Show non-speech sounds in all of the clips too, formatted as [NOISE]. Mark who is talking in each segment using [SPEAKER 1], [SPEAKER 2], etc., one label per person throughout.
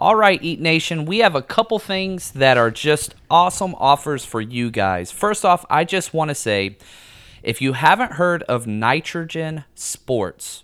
[SPEAKER 1] All right, Eat Nation, we have a couple things that are just awesome offers for you guys. First off, I just want to say if you haven't heard of Nitrogen Sports,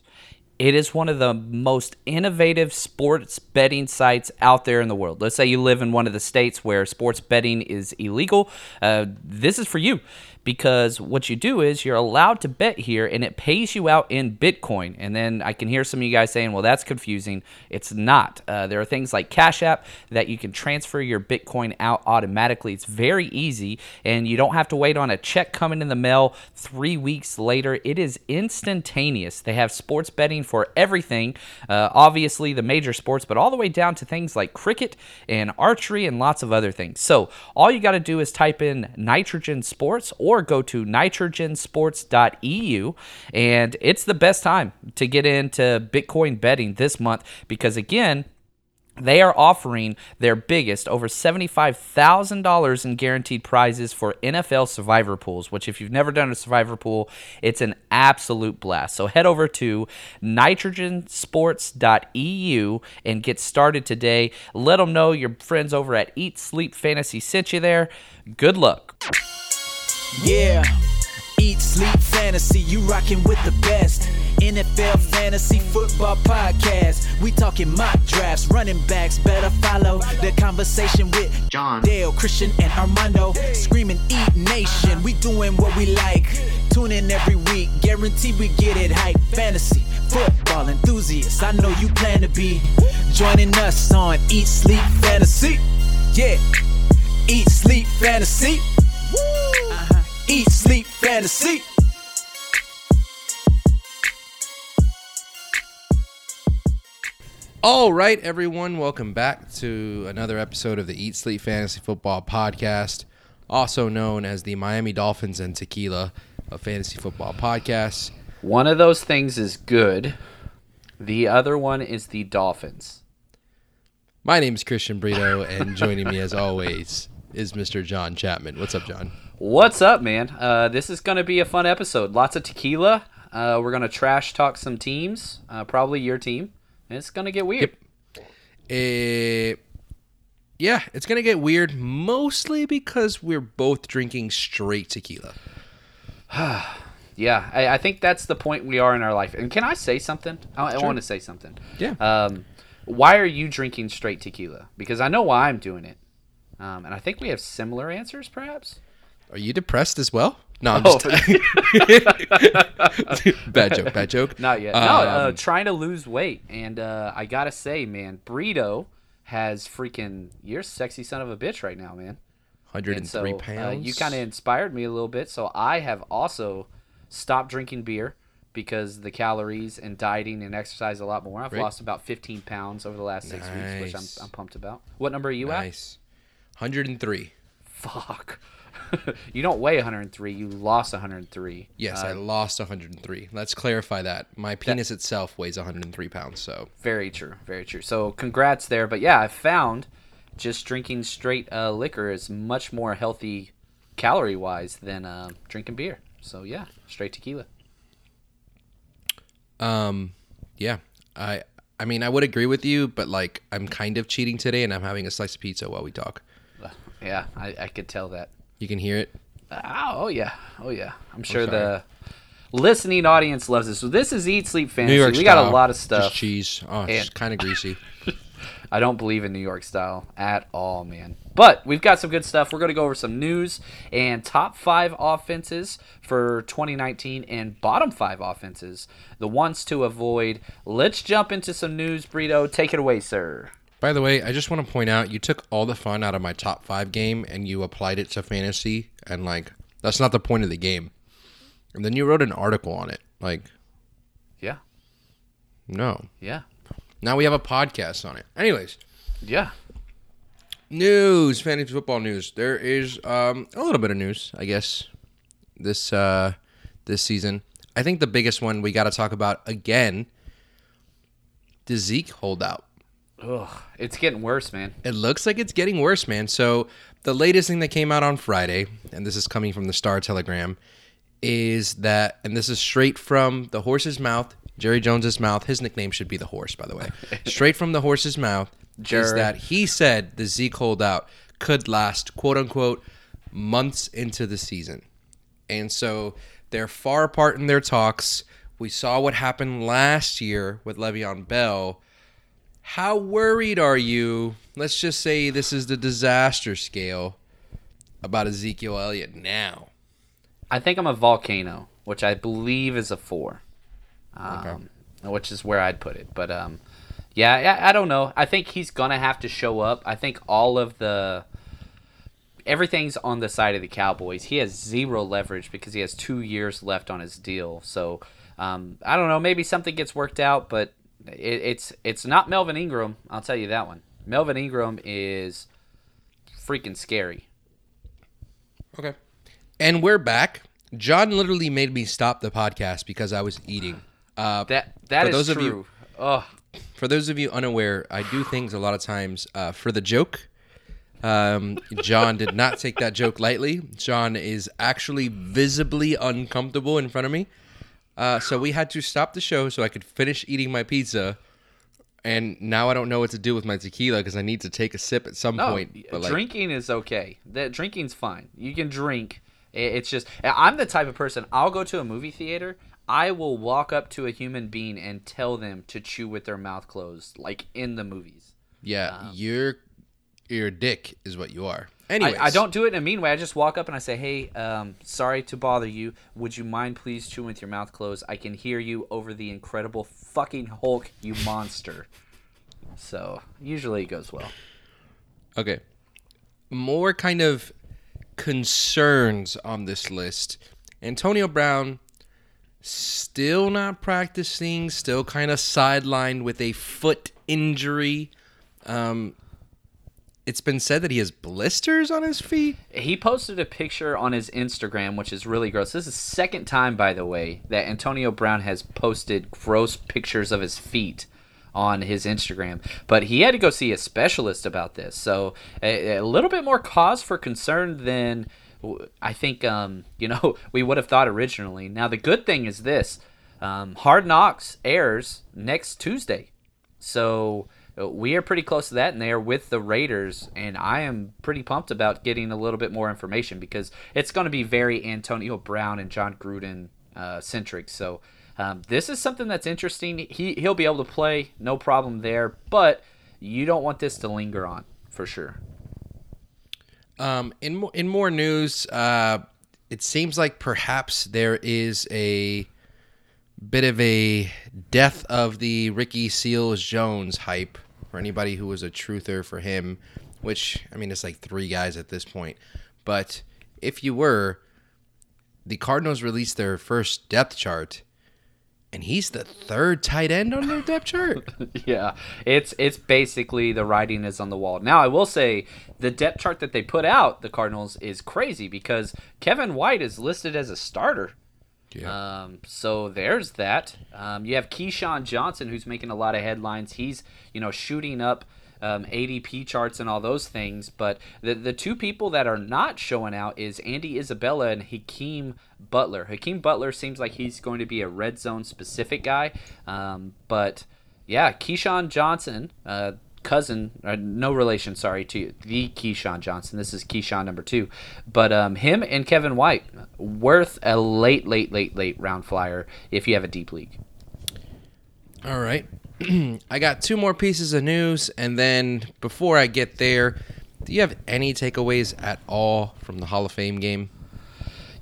[SPEAKER 1] it is one of the most innovative sports betting sites out there in the world. Let's say you live in one of the states where sports betting is illegal. Uh, this is for you because what you do is you're allowed to bet here and it pays you out in Bitcoin. And then I can hear some of you guys saying, well, that's confusing. It's not. Uh, there are things like Cash App that you can transfer your Bitcoin out automatically. It's very easy and you don't have to wait on a check coming in the mail three weeks later. It is instantaneous. They have sports betting for everything, uh, obviously the major sports, but all the way down to things like cricket and archery and lots of other things. So all you got to do is type in nitrogen sports or go to nitrogensports.eu. And it's the best time to get into Bitcoin betting this month because, again, they are offering their biggest, over $75,000 in guaranteed prizes for NFL survivor pools, which, if you've never done a survivor pool, it's an absolute blast. So head over to nitrogensports.eu and get started today. Let them know your friends over at Eat Sleep Fantasy sent you there. Good luck.
[SPEAKER 2] Yeah, eat, sleep, fantasy. You rocking with the best. NFL fantasy football podcast. We talking mock drafts, running backs. Better follow the conversation with
[SPEAKER 3] John.
[SPEAKER 2] Dale, Christian, and Armando. Screaming, eat nation. We doing what we like. Tune in every week. Guarantee we get it hype. Fantasy football enthusiasts. I know you plan to be joining us on Eat, Sleep, Fantasy. Yeah, Eat, Sleep, Fantasy. Uh-huh. Eat, sleep, fantasy.
[SPEAKER 4] All right, everyone, welcome back to another episode of the Eat Sleep Fantasy Football Podcast, also known as the Miami Dolphins and Tequila of Fantasy Football Podcast.
[SPEAKER 1] One of those things is good, the other one is the Dolphins.
[SPEAKER 4] My name is Christian Brito, and joining me as always is Mr. John Chapman. What's up, John?
[SPEAKER 1] What's up, man? Uh, this is going to be a fun episode. Lots of tequila. Uh, we're going to trash talk some teams, uh, probably your team. It's going to get weird.
[SPEAKER 4] Eh, yeah, it's gonna get weird, mostly because we're both drinking straight tequila. [SIGHS]
[SPEAKER 1] Yeah, I, I think that's the point we are in our life. And can I say something? I, I want to say something.
[SPEAKER 4] Yeah.
[SPEAKER 1] Um, why are you drinking straight tequila? Because I know why I'm doing it. Um, and I think we have similar answers, perhaps.
[SPEAKER 4] Are you depressed as well? No, I'm
[SPEAKER 1] Oh.
[SPEAKER 4] just [LAUGHS] bad joke. Bad joke. [LAUGHS]
[SPEAKER 1] Not yet. no, uh,
[SPEAKER 4] Um,
[SPEAKER 1] trying to lose weight, and uh, I gotta say, man, Burrito has freaking. You're a sexy son of a bitch right now, man.
[SPEAKER 4] 103
[SPEAKER 1] so
[SPEAKER 4] pounds.
[SPEAKER 1] uh, you kind of inspired me a little bit. So I have also stopped drinking beer because the calories and dieting and exercise a lot more. I've
[SPEAKER 4] Great.
[SPEAKER 1] lost about 15 pounds over the last six weeks, which I'm, I'm pumped about. What number are you at?
[SPEAKER 4] nice. 103.
[SPEAKER 1] Fuck. [LAUGHS] you don't weigh 103. You lost 103.
[SPEAKER 4] Yes,
[SPEAKER 1] Uh,
[SPEAKER 4] I lost 103. Let's clarify that. My penis itself weighs 103 pounds. So
[SPEAKER 1] Very true. Very true. So congrats there. But yeah, I found just drinking straight uh, liquor is much more healthy calorie wise than uh, drinking beer. So yeah, straight tequila.
[SPEAKER 4] Um, yeah, I I mean I would agree with you, but like I'm kind of cheating today, and I'm having a slice of pizza while we talk.
[SPEAKER 1] Yeah, I, I could tell that.
[SPEAKER 4] You can hear it.
[SPEAKER 1] Oh, oh yeah, oh yeah. I'm oh, sure the listening audience loves this. So this is Eat Sleep Fantasy. we got a
[SPEAKER 4] style,
[SPEAKER 1] lot of
[SPEAKER 4] just
[SPEAKER 1] stuff.
[SPEAKER 4] cheese. Oh, it's
[SPEAKER 1] And-
[SPEAKER 4] kind of greasy. [LAUGHS]
[SPEAKER 1] I don't believe in New York style at all, man. But we've got some good stuff. We're going to go over some news and top five offenses for 2019 and bottom five offenses, the ones to avoid. Let's jump into some news, Brito. Take it away, sir.
[SPEAKER 4] By the way, I just want to point out you took all the fun out of my top five game and you applied it to fantasy, and like that's not the point of the game. And then you wrote an article on it. Like,
[SPEAKER 1] Yeah,
[SPEAKER 4] no.
[SPEAKER 1] yeah,
[SPEAKER 4] Now we have a podcast on it. Anyways,
[SPEAKER 1] yeah.
[SPEAKER 4] news, fantasy football news. There is um, a little bit of news, I guess, this uh, this season. I think the biggest one we got to talk about again. The Zeke holdout.
[SPEAKER 1] Ugh, it's getting worse, man.
[SPEAKER 4] It looks like it's getting worse, man. So the latest thing that came out on Friday, and this is coming from the Star Telegram, is that, and this is straight from the horse's mouth, Jerry Jones's mouth. His nickname should be the horse, by the way. [LAUGHS] straight from the horse's mouth. is that he said the Zeke holdout could last, quote unquote, months into the season. And so they're far apart in their talks. We saw what happened last year with Le'Veon Bell. How worried are you? Let's just say this is the disaster scale about Ezekiel Elliott now.
[SPEAKER 1] I think I'm a volcano, which I believe is a four, um, which is where I'd put it. But um, yeah, I, I don't know. I think he's gonna have to show up. I think all of the everything's on the side of the Cowboys. He has zero leverage because he has two years left on his deal. So um, I don't know. Maybe something gets worked out, but it, it's it's not Melvin Ingram. I'll tell you that one. Melvin Ingram is freaking scary.
[SPEAKER 4] Okay. And we're back. John literally made me stop the podcast because I was eating. Uh,
[SPEAKER 1] That that is
[SPEAKER 4] those of
[SPEAKER 1] true.
[SPEAKER 4] you-
[SPEAKER 1] oh,
[SPEAKER 4] for those of you unaware, I do things a lot of times uh, for the joke. Um, John did not take that joke lightly. John is actually visibly uncomfortable in front of me. Uh, so we had to stop the show so I could finish eating my pizza. And now I don't know what to do with my tequila because I need to take a sip at some
[SPEAKER 1] No,
[SPEAKER 4] point. But like,
[SPEAKER 1] drinking is okay. That drinking's fine. You can drink. It's just I'm the type of person. I'll go to a movie theater. I will walk up to a human being and tell them to chew with their mouth closed, like in the movies.
[SPEAKER 4] yeah, you're you're a dick is what you are.
[SPEAKER 1] I, I don't do it in a mean way. I just walk up and I say, "Hey, um, sorry to bother you. Would you mind please chewing with your mouth closed? I can hear you over the incredible fucking Hulk, you [LAUGHS] monster." So usually it goes well.
[SPEAKER 4] Okay. More kind of concerns on this list. Antonio Brown still not practicing, still kind of sidelined with a foot injury. Um, it's been said that he has blisters on his feet.
[SPEAKER 1] He posted a picture on his Instagram, which is really gross. This is the second time, by the way, that Antonio Brown has posted gross pictures of his feet on his Instagram. But he had to go see a specialist about this. So a, a little bit more cause for concern than I think, um, you know, [LAUGHS] we would have thought originally. Now, the good thing is this um, Hard Knocks airs next Tuesday. So we are pretty close to that, and they are with the Raiders. And I am pretty pumped about getting a little bit more information because it's going to be very Antonio Brown and Jon Gruden uh, centric. So um, this is something that's interesting. He he'll be able to play, no problem there. But you don't want this to linger on for sure.
[SPEAKER 4] Um, in in more news, uh, it seems like perhaps there is a bit of a death of the Ricky Seals Jones hype for anybody who was a truther for him. Which I mean, it's like three guys at this point. But if you were, the Cardinals released their first depth chart, and he's the third tight end on their depth chart. [LAUGHS]
[SPEAKER 1] yeah, it's it's basically the writing is on the wall. Now I will say the depth chart that they put out, the Cardinals, is crazy because Kevin White is listed as a starter. Um, so there's that. Um, you have KeeSean Johnson, who's making a lot of headlines. He's you know shooting up um, ADP charts and all those things. But the the two people that are not showing out is Andy Isabella and Hakeem Butler. Hakeem Butler seems like he's going to be a red zone specific guy. Um, but yeah, KeeSean Johnson. Uh, cousin, uh, no relation, sorry, to the Keyshawn Johnson. This is Keyshawn number two. But um, him and Kevin White, worth a late, late, late, late round flyer if you have a deep league.
[SPEAKER 4] All right. [CLEARS THROAT] I got two more pieces of news, and then before I get there, do you have any takeaways at all from the Hall of Fame game?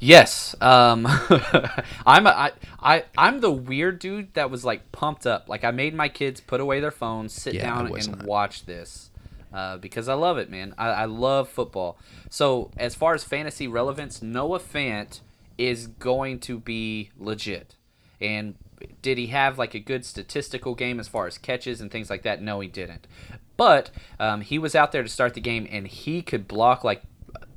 [SPEAKER 1] Yes, um, [LAUGHS] I'm a, I, I I'm the weird dude that was like pumped up. Like I made my kids put away their phones, sit
[SPEAKER 4] Yeah,
[SPEAKER 1] down, and
[SPEAKER 4] not.
[SPEAKER 1] watch this uh, because I love it, man. I, I love football. So as far as fantasy relevance, Noah Fant is going to be legit. And did he have like a good statistical game as far as catches and things like that? No, he didn't. But um, he was out there to start the game, and he could block like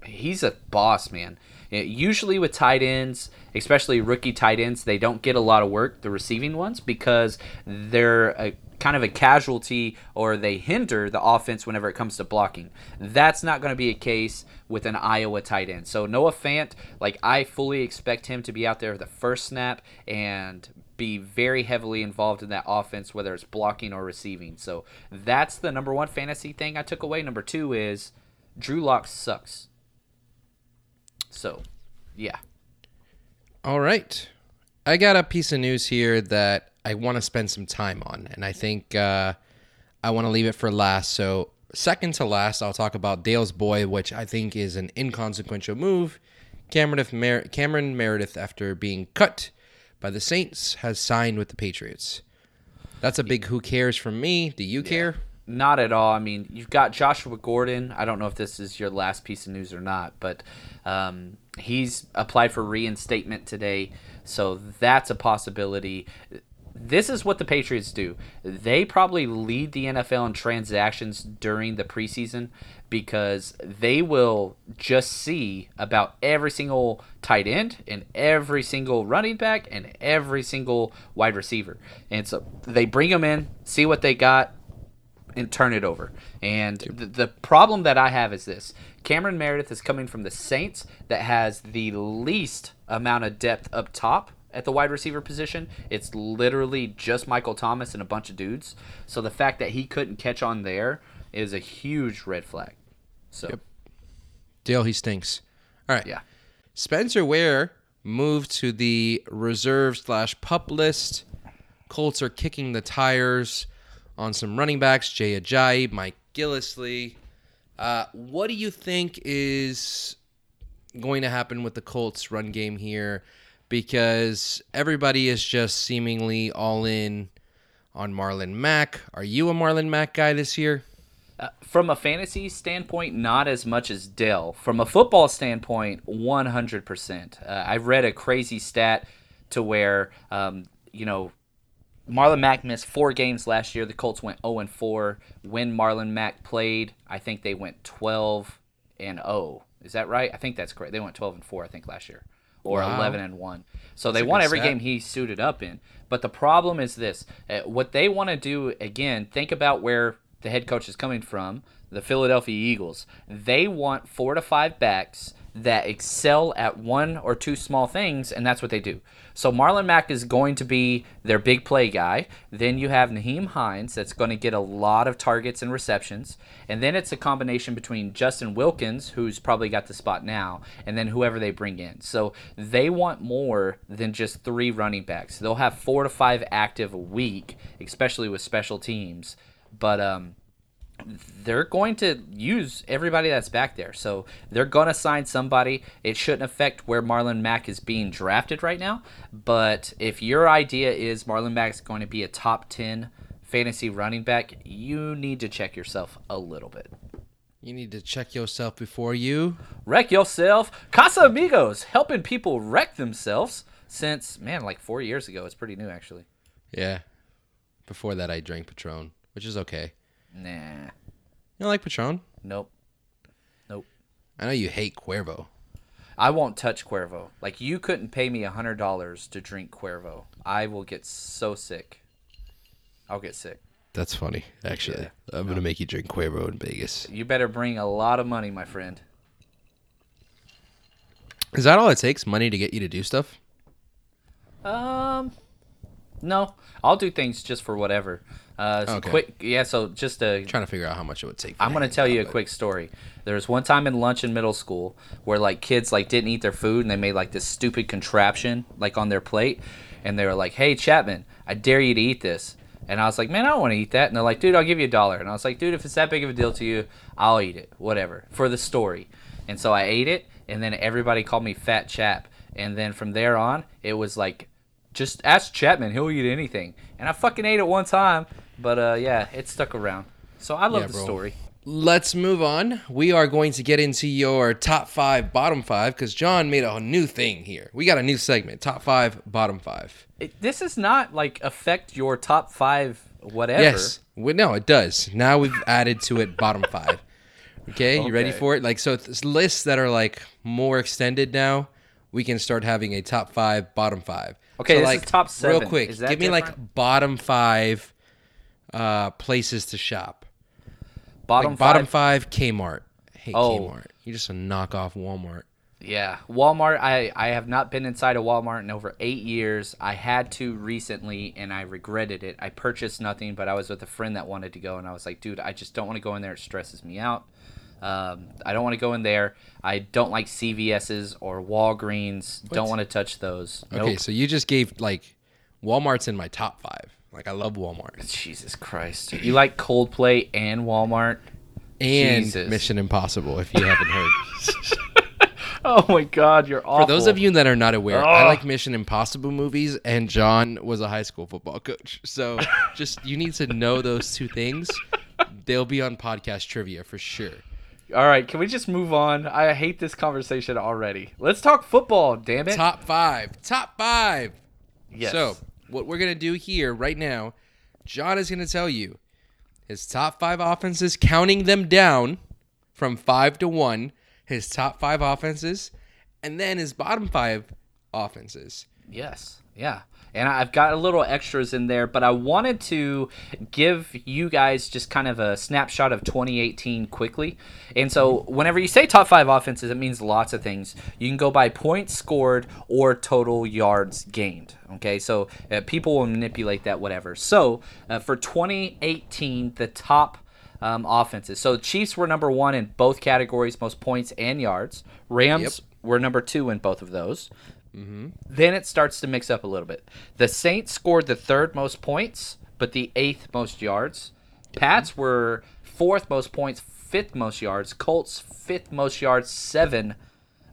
[SPEAKER 1] he's a boss, man. Uh, Usually with tight ends, especially rookie tight ends, they don't get a lot of work, the receiving ones, because they're a, kind of a casualty or they hinder the offense whenever it comes to blocking. That's not going to be a case with an Iowa tight end. So Noah Fant, like I fully expect him to be out there the first snap and be very heavily involved in that offense, whether it's blocking or receiving. So that's the number one fantasy thing I took away. Number two is Drew Lock sucks. So, yeah.
[SPEAKER 4] All right. I got a piece of news here that I want to spend some time on, and I think uh, I want to leave it for last. So, second to last, I'll talk about Dale's boy, which I think is an inconsequential move. Cameron, Mer- Cameron Meredith, after being cut by the Saints, has signed with the Patriots. That's a big who cares from me. Do you care?
[SPEAKER 1] Not at all. I mean, you've got Joshua Gordon. I don't know if this is your last piece of news or not, but um, he's applied for reinstatement today, so that's a possibility. This is what the Patriots do. They probably lead the NFL in transactions during the preseason because they will just see about every single tight end and every single running back and every single wide receiver. And so they bring them in, see what they got, and turn it over. And the, the problem that I have is this Cameron Meredith is coming from the Saints that has the least amount of depth up top at the wide receiver position. It's literally just Michael Thomas and a bunch of dudes. So the fact that he couldn't catch on there is a huge red flag. So, yep.
[SPEAKER 4] Dale, he stinks. All right.
[SPEAKER 1] yeah.
[SPEAKER 4] Spencer Ware moved to the reserve slash pup list. Colts are kicking the tires on some running backs, Jay Ajayi, Mike Gillislee. Uh, what do you think is going to happen with the Colts run game here? Because everybody is just seemingly all in on Marlon Mack. Are you a Marlon Mack guy this year?
[SPEAKER 1] Uh, from a fantasy standpoint, not as much as Dale. From a football standpoint, 100%. Uh, I read a crazy stat to where, um, you know, Marlon Mack missed four games last year. The Colts went 0 and 4. When Marlon Mack played, I think they went 12 and 0. Is that right? I think that's correct. They went 12 and 4, I think, last year, or
[SPEAKER 4] Wow.
[SPEAKER 1] 11 and 1. So
[SPEAKER 4] That's
[SPEAKER 1] they won every
[SPEAKER 4] stat.
[SPEAKER 1] game he suited up in. But the problem is this: uh, what they want to do again. Think about where the head coach is coming from. The Philadelphia Eagles. They want four to five backs that excel at one or two small things, and that's what they do. So Marlon Mack is going to be their big play guy. Then you have Nyheim Hines that's going to get a lot of targets and receptions. And then it's a combination between Justin Wilkins, who's probably got the spot now, and then whoever they bring in. So they want more than just three running backs. They'll have four to five active a week, especially with special teams. But um, they're going to use everybody that's back there. So they're going to sign somebody. It shouldn't affect where Marlon Mack is being drafted right now. But if your idea is Marlon Mack's going to be a top 10 fantasy running back, you need to check yourself a little bit.
[SPEAKER 4] You need to check yourself before you.
[SPEAKER 1] Wreck yourself. Casamigos, helping people wreck themselves since, man, like four years ago. It's pretty new, actually.
[SPEAKER 4] Yeah. Before that, I drank Patron, which is okay.
[SPEAKER 1] Nah.
[SPEAKER 4] You don't like Patron?
[SPEAKER 1] Nope. Nope.
[SPEAKER 4] I know you hate Cuervo.
[SPEAKER 1] I won't touch Cuervo. Like you couldn't pay me a hundred dollars to drink Cuervo. I will get so sick. I'll get sick.
[SPEAKER 4] That's funny, actually.
[SPEAKER 1] Yeah.
[SPEAKER 4] I'm gonna make you drink Cuervo in Vegas.
[SPEAKER 1] You better bring a lot of money, my friend.
[SPEAKER 4] Is that all it takes? Money to get you to do stuff?
[SPEAKER 1] Um, no, I'll do things just for whatever. Uh, so
[SPEAKER 4] Okay.
[SPEAKER 1] quick, yeah. So just a
[SPEAKER 4] trying to figure out how much it would take. For
[SPEAKER 1] I'm gonna tell you
[SPEAKER 4] out,
[SPEAKER 1] a quick story. There was one time in lunch in middle school where like kids like didn't eat their food and they made like this stupid contraption like on their plate, and they were like, "Hey Chapman, I dare you to eat this." And I was like, "Man, I don't want to eat that." And they're like, "Dude, I'll give you a dollar." And I was like, "Dude, if it's that big of a deal to you, I'll eat it, whatever, for the story." And so I ate it, and then everybody called me Fat Chap. And then from there on, it was like, just ask Chapman, he'll eat anything. And I fucking ate it one time, but uh, yeah, it stuck around. So I love
[SPEAKER 4] Yeah,
[SPEAKER 1] the
[SPEAKER 4] bro.
[SPEAKER 1] story.
[SPEAKER 4] Let's move on. We are going to get into your top five, bottom five, because John made a new thing here. We got a new segment: top five, bottom five.
[SPEAKER 1] It, this is not like affect your top five whatever.
[SPEAKER 4] Yes. We, no, it does. Now we've added to it bottom five. Okay, you ready for it? Like, so it's lists that are like more extended now. We can start having a top five, bottom five.
[SPEAKER 1] Okay,
[SPEAKER 4] so,
[SPEAKER 1] this
[SPEAKER 4] like,
[SPEAKER 1] is top seven.
[SPEAKER 4] Real quick, give me like bottom five uh, places to shop.
[SPEAKER 1] Bottom,
[SPEAKER 4] like bottom
[SPEAKER 1] five.
[SPEAKER 4] Kmart. Hey,
[SPEAKER 1] Oh.
[SPEAKER 4] Kmart. You're just a knockoff Walmart.
[SPEAKER 1] Yeah, Walmart. I I have not been inside a Walmart in over eight years. I had to recently, and I regretted it. I purchased nothing, but I was with a friend that wanted to go, and I was like, dude, I just don't want to go in there. It stresses me out. Um, I don't want to go in there. I don't like CVS's or Walgreens. Don't want to touch those.
[SPEAKER 4] Okay,
[SPEAKER 1] Nope.
[SPEAKER 4] so you just gave like Walmart's in my top five. Like I love Walmart
[SPEAKER 1] Jesus Christ. You like Coldplay and Walmart?
[SPEAKER 4] and
[SPEAKER 1] Jesus.
[SPEAKER 4] Mission Impossible. If you haven't heard, [LAUGHS]
[SPEAKER 1] Oh my God, you're awful.
[SPEAKER 4] for those of you that are not aware, I like Mission Impossible movies, and John was a high school football coach. So [LAUGHS] just you need to know those two things. They'll be on podcast trivia for sure.
[SPEAKER 1] All right, can we just move on? I hate this conversation already. Let's talk football, damn it.
[SPEAKER 4] Top five. Top five.
[SPEAKER 1] yes.
[SPEAKER 4] So, what we're to do here right now, John is to tell you his top five offenses, counting them down from five to one, his top five offenses, and then his bottom five offenses.
[SPEAKER 1] Yes. Yeah. And I've got a little extras in there, but I wanted to give you guys just kind of a snapshot of 2018 quickly. And so, whenever you say top five offenses, it means lots of things. You can go by points scored or total yards gained. Okay, so uh, people will manipulate that, whatever. So, uh, for 2018, the top um, offenses. So, the Chiefs were number one in both categories, most points and yards. Rams
[SPEAKER 4] Yep.
[SPEAKER 1] were number two in both of those. Then it starts to mix up a little bit. The Saints scored the third most points, but the eighth most yards. Pats were fourth most points, fifth most yards. Colts fifth most yards, seven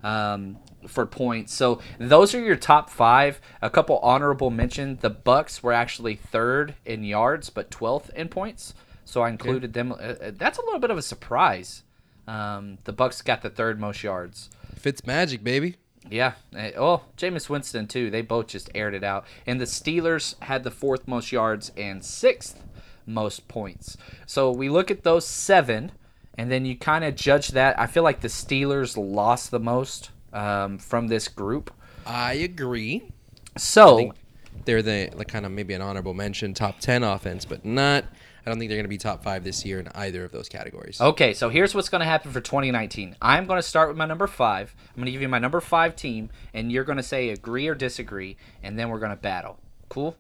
[SPEAKER 1] um, for points. So those are your top five. A couple honorable mention: the Bucs were actually third in yards, but twelfth in points. So I included them. Uh, uh, That's a little bit of a surprise. Um, the Bucs got the third most yards.
[SPEAKER 4] Fitz magic, baby.
[SPEAKER 1] Yeah. eh, Oh, Jameis Winston too. They both just aired it out. And the Steelers had the fourth most yards and sixth most points. So we look at those seven, and then you kind of judge that. I feel like the Steelers lost the most um, from this group.
[SPEAKER 4] I agree.
[SPEAKER 1] So
[SPEAKER 4] They're the like kind of maybe an honorable mention, top ten offense, but not. I don't think they're going to be top five this year in either of those categories.
[SPEAKER 1] Okay, so here's what's going to happen for 2019. I'm going to start with my number five. I'm going to give you my number five team, and you're going to say agree or disagree, and then we're going to battle. Cool?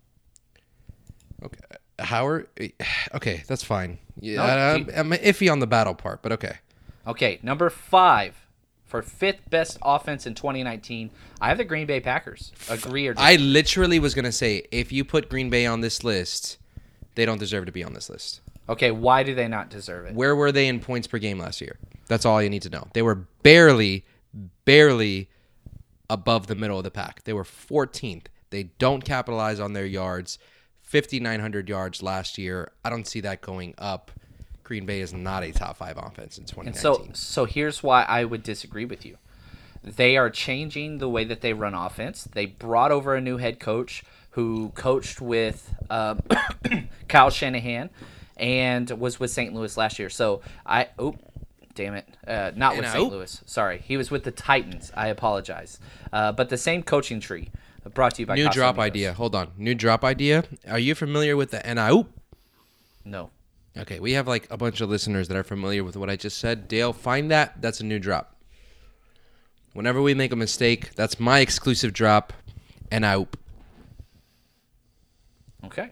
[SPEAKER 4] Okay. Howard. [SIGHS] Okay, that's fine. Yeah,
[SPEAKER 1] No,
[SPEAKER 4] I'm, I'm iffy on the battle part, but okay.
[SPEAKER 1] Okay, number five for fifth best offense in 2019. I have the Green Bay Packers. Agree or
[SPEAKER 4] I literally was gonna say if you put Green Bay on this list, they don't deserve to be on this list.
[SPEAKER 1] okay? Why do they not deserve it?
[SPEAKER 4] Where were they in points per game last year? That's all you need to know. They were barely, barely above the middle of the pack. They were 14th. They don't capitalize on their yards. 5,900 yards last year. I don't see that going up. Green Bay is not a top five offense in 2019.
[SPEAKER 1] And So, so here's why I would disagree with you. They are changing the way that they run offense. They brought over a new head coach who coached with um, [COUGHS] Kyle Shanahan and was with St. Louis last year. So I, oh, damn it, uh, not with St. Louis. Sorry, he was with the Titans. I apologize. Uh, but the same coaching tree. Brought to you by
[SPEAKER 4] New drop idea. Hold on. New drop idea. Are you familiar with the NIU?
[SPEAKER 1] No.
[SPEAKER 4] Okay, we have like a bunch of listeners that are familiar with what I just said. Dale, find that. That's a new drop. Whenever we make a mistake, that's my exclusive drop. NIU.
[SPEAKER 1] Okay.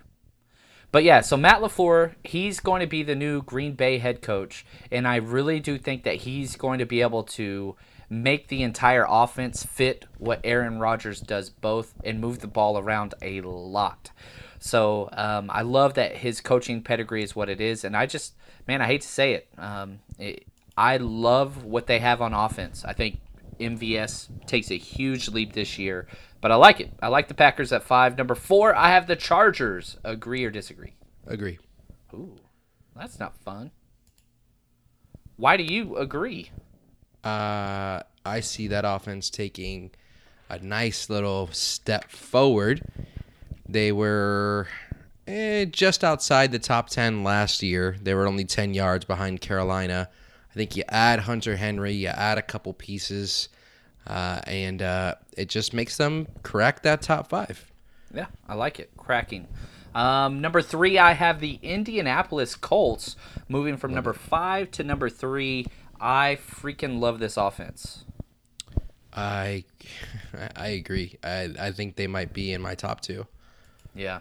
[SPEAKER 1] But yeah, so Matt LaFleur, he's going to be the new Green Bay head coach. And I really do think that he's going to be able to make the entire offense fit what Aaron Rodgers does both and move the ball around a lot. So um, I love that his coaching pedigree is what it is. And I just, man, I hate to say it. Um, it I love what they have on offense. I think MVS takes a huge leap this year, but I like it. I like the Packers at five. Number four, I have the Chargers. Agree or disagree?
[SPEAKER 4] Agree.
[SPEAKER 1] Ooh, that's not fun. Why do you agree?
[SPEAKER 4] Uh, I see that offense taking a nice little step forward. They were eh, just outside the top 10 last year. They were only 10 yards behind Carolina. I think you add Hunter Henry, you add a couple pieces, uh, and uh, it just makes them crack that top five.
[SPEAKER 1] Yeah, I like it. Cracking. Um, number three, I have the Indianapolis Colts moving from number five to number three. I freaking love this offense.
[SPEAKER 4] I [LAUGHS] I agree. I I think they might be in my top two.
[SPEAKER 1] Yeah.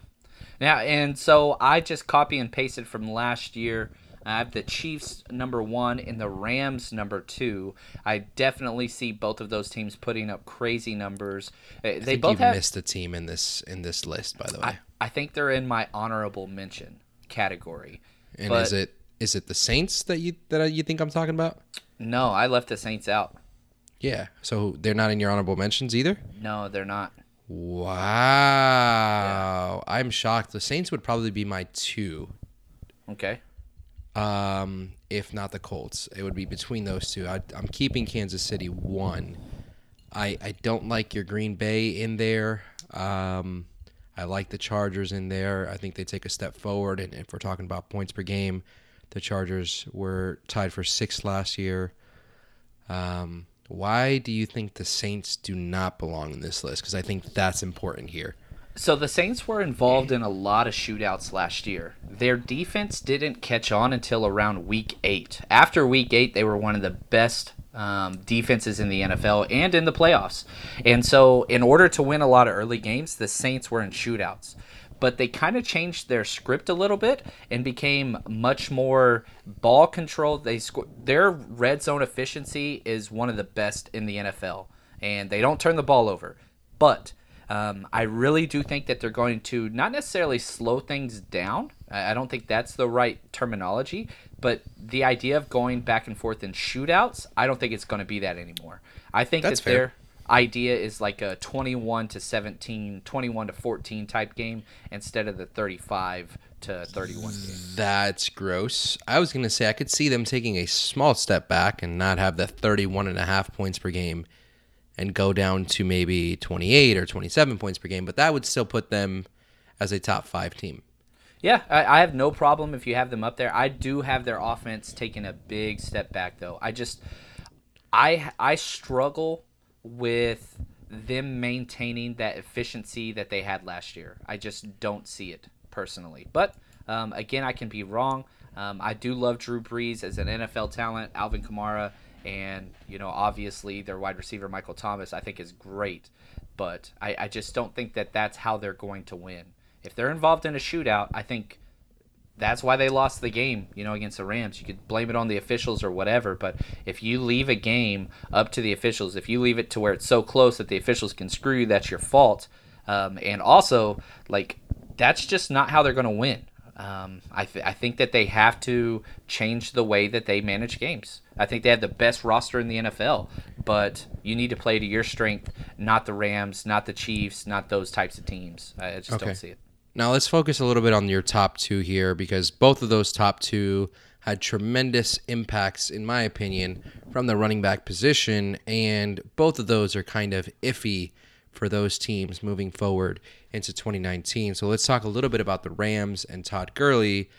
[SPEAKER 1] Now, and so I just copy and pasted from last year. I have the Chiefs number one and the Rams number two. I definitely see both of those teams putting up crazy numbers. Uh,
[SPEAKER 4] I
[SPEAKER 1] They
[SPEAKER 4] think
[SPEAKER 1] both
[SPEAKER 4] you've
[SPEAKER 1] have.
[SPEAKER 4] missed a team in this in this list, by the way.
[SPEAKER 1] I, I think they're in my honorable mention category.
[SPEAKER 4] and
[SPEAKER 1] but-
[SPEAKER 4] is it is it the Saints that you that you think I'm talking about?
[SPEAKER 1] No, I left the Saints out.
[SPEAKER 4] Yeah. So they're not in your honorable mentions either.
[SPEAKER 1] No, they're not.
[SPEAKER 4] Wow. I'm shocked. The Saints would probably be my two.
[SPEAKER 1] Okay.
[SPEAKER 4] Um, if not the Colts, it would be between those two. I, I'm keeping Kansas City one. I I don't like your Green Bay in there. Um, I like the Chargers in there. I think they take a step forward. And if we're talking about points per game, the Chargers were tied for sixth last year. Um, why do you think the Saints do not belong in this list? Because I think that's important here.
[SPEAKER 1] So the Saints were involved in a lot of shootouts last year. Their defense didn't catch on until around week eight. After week eight, they were one of the best um, defenses in the NFL and in the playoffs. And so, in order to win a lot of early games, the Saints were in shootouts. But they kind of changed their script a little bit and became much more ball control. They sco- their red zone efficiency is one of the best in the NFL, and they don't turn the ball over. But um, I really do think that they're going to not necessarily slow things down. I don't think that's the right terminology, but the idea of going back and forth in shootouts, I don't think it's going to be that anymore. I think
[SPEAKER 4] That's
[SPEAKER 1] that
[SPEAKER 4] fair.
[SPEAKER 1] their idea is like a 21 to 17, 21 to 14 type game instead of the 35 to 31 game.
[SPEAKER 4] That's gross. I was going to say I could see them taking a small step back and not have the 31 and a half points per game and go down to maybe 28 or 27 points per game, but that would still put them as a top 5 team.
[SPEAKER 1] Yeah, I, I have no problem if you have them up there. I do have their offense taking a big step back, though. I just, I I struggle with them maintaining that efficiency that they had last year. I just don't see it personally. But um, again, I can be wrong. Um, I do love Drew Brees as an NFL talent. Alvin Kamara and you know obviously their wide receiver Michael Thomas I think is great, but I, I just don't think that that's how they're going to win. If they're involved in a shootout, I think that's why they lost the game, you know, against the Rams. You could blame it on the officials or whatever, but if you leave a game up to the officials, if you leave it to where it's so close that the officials can screw you, that's your fault. Um, and also, like, that's just not how they're going to win. Um, I, th- I think that they have to change the way that they manage games. I think they have the best roster in the NFL, but you need to play to your strength, not the Rams, not the Chiefs, not those types of teams. I just
[SPEAKER 4] Okay.
[SPEAKER 1] don't see it.
[SPEAKER 4] Now let's focus a little bit on your top two here because both of those top two had tremendous impacts, in my opinion, from the running back position, and both of those are kind of iffy for those teams moving forward into 2019. So let's talk a little bit about the Rams and Todd Gurley.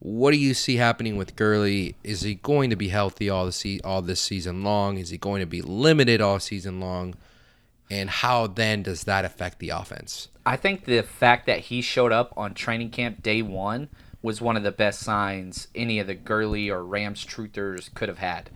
[SPEAKER 4] What do you see happening with Gurley? Is he going to be healthy all the se- all this season long? Is he going to be limited all season long? And how then does that affect the offense?
[SPEAKER 1] I think the fact that he showed up on training camp day one was one of the best signs any of the Gurley or Rams truthers could have had.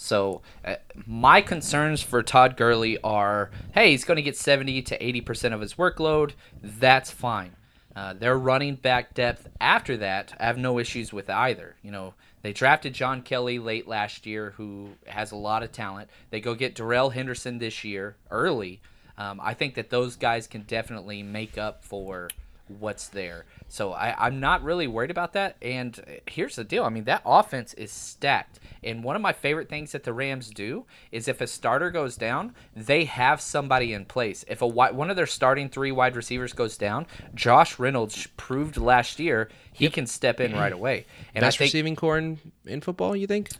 [SPEAKER 1] So uh, my concerns for Todd Gurley are, hey, he's going to get 70 to 80% of his workload. That's fine. Uh, their running back depth after that, I have no issues with either. You know, they drafted John Kelly late last year, who has a lot of talent. They go get Darrell Henderson this year early. Um, I think that those guys can definitely make up for what's there. So I, I'm not really worried about that. And uh, here's the deal I mean, that offense is stacked. And one of my favorite things that the Rams do is if a starter goes down, they have somebody in place. If a one of their starting three wide receivers goes down, Josh Reynolds proved last year he can step in right away. And
[SPEAKER 4] Best
[SPEAKER 1] I think
[SPEAKER 4] receiving core in, in football, you think?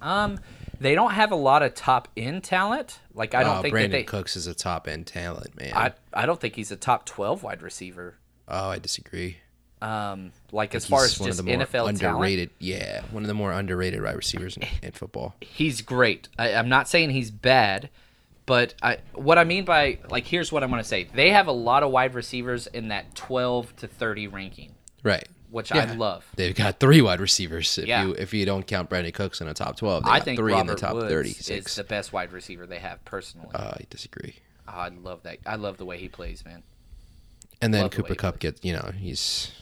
[SPEAKER 1] um, they don't have a lot of top end talent. Like I don't
[SPEAKER 4] Oh,
[SPEAKER 1] think
[SPEAKER 4] Brandin
[SPEAKER 1] that they.
[SPEAKER 4] Cooks is a top end talent, man.
[SPEAKER 1] I I don't think he's a top twelve wide receiver.
[SPEAKER 4] oh, I disagree.
[SPEAKER 1] Um, like as far as
[SPEAKER 4] one
[SPEAKER 1] just
[SPEAKER 4] of the more
[SPEAKER 1] NFL talent,
[SPEAKER 4] underrated, yeah, one of the more underrated wide receivers in, in football. [LAUGHS]
[SPEAKER 1] he's great. I, I'm not saying he's bad, but I what I mean by like here's what I'm gonna say. They have a lot of wide receivers in that 12 to 30 ranking.
[SPEAKER 4] Right.
[SPEAKER 1] which I love.
[SPEAKER 4] They've got three wide receivers. If
[SPEAKER 1] Yeah.
[SPEAKER 4] you if you don't count Brandin Cooks in the top twelve, they
[SPEAKER 1] I
[SPEAKER 4] got
[SPEAKER 1] think
[SPEAKER 4] three
[SPEAKER 1] Robert
[SPEAKER 4] in the top
[SPEAKER 1] Woods is the best wide receiver they have personally.
[SPEAKER 4] Uh, I disagree.
[SPEAKER 1] Oh, I love that. I love the way he plays, man.
[SPEAKER 4] And then
[SPEAKER 1] Love
[SPEAKER 4] Cooper
[SPEAKER 1] he
[SPEAKER 4] Cup gets, you know, he's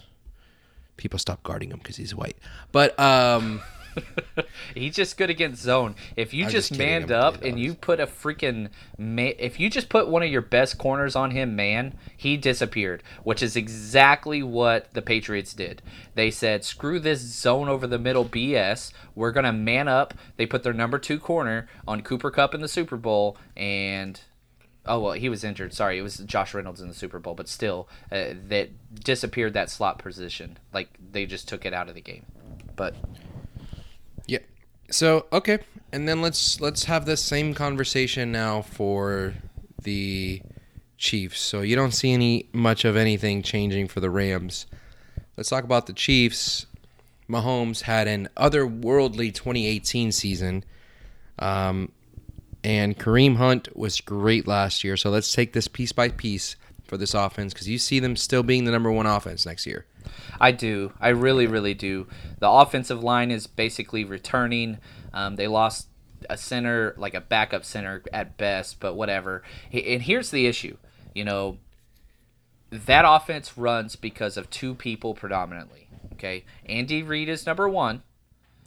[SPEAKER 4] people stop guarding him because he's white. But um, [LAUGHS]
[SPEAKER 1] He's just good against zone. If you
[SPEAKER 4] I'm
[SPEAKER 1] just,
[SPEAKER 4] just
[SPEAKER 1] manned up and you put a freaking man, if you just put one of your best corners on him, man, he disappeared. Which is exactly what the Patriots did. They said, "Screw this zone over the middle BS. We're gonna man up." They put their number two corner on Cooper Kupp in the Super Bowl, and oh well, he was injured. Sorry, it was Josh Reynolds in the Super Bowl, but still, uh, that disappeared that slot position. Like they just took it out of the game. But
[SPEAKER 4] yeah. So okay, and then let's let's have the same conversation now for the Chiefs. So you don't see any much of anything changing for the Rams. Let's talk about the Chiefs. Mahomes had an otherworldly 2018 season. Um, and Kareem Hunt was great last year. So let's take this piece by piece for this offense because you see them still being the number one offense next year.
[SPEAKER 1] I do. I really, really do. The offensive line is basically returning. Um, they lost a center, like a backup center at best, but whatever. And here's the issue. You know, that offense runs because of two people predominantly. Okay, Andy Reid is number one,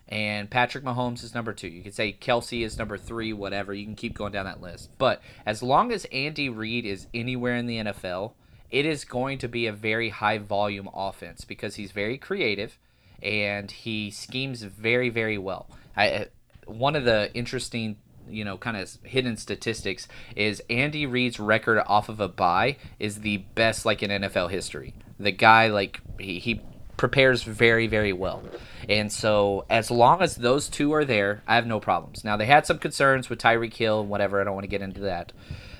[SPEAKER 1] and Patrick Mahomes is number two. You could say Kelce is number three, whatever. You can keep going down that list. But as long as Andy Reid is anywhere in the NFL, it is going to be a very high volume offense because he's very creative and he schemes very, very well. I, uh, one of the interesting you know, kind of hidden statistics is Andy Reid's record off of a bye is the best like in NFL history. The guy like he, he prepares very very well. And so as long as those two are there, I have no problems. Now they had some concerns with Tyreek Hill and whatever. I don't want to get into that.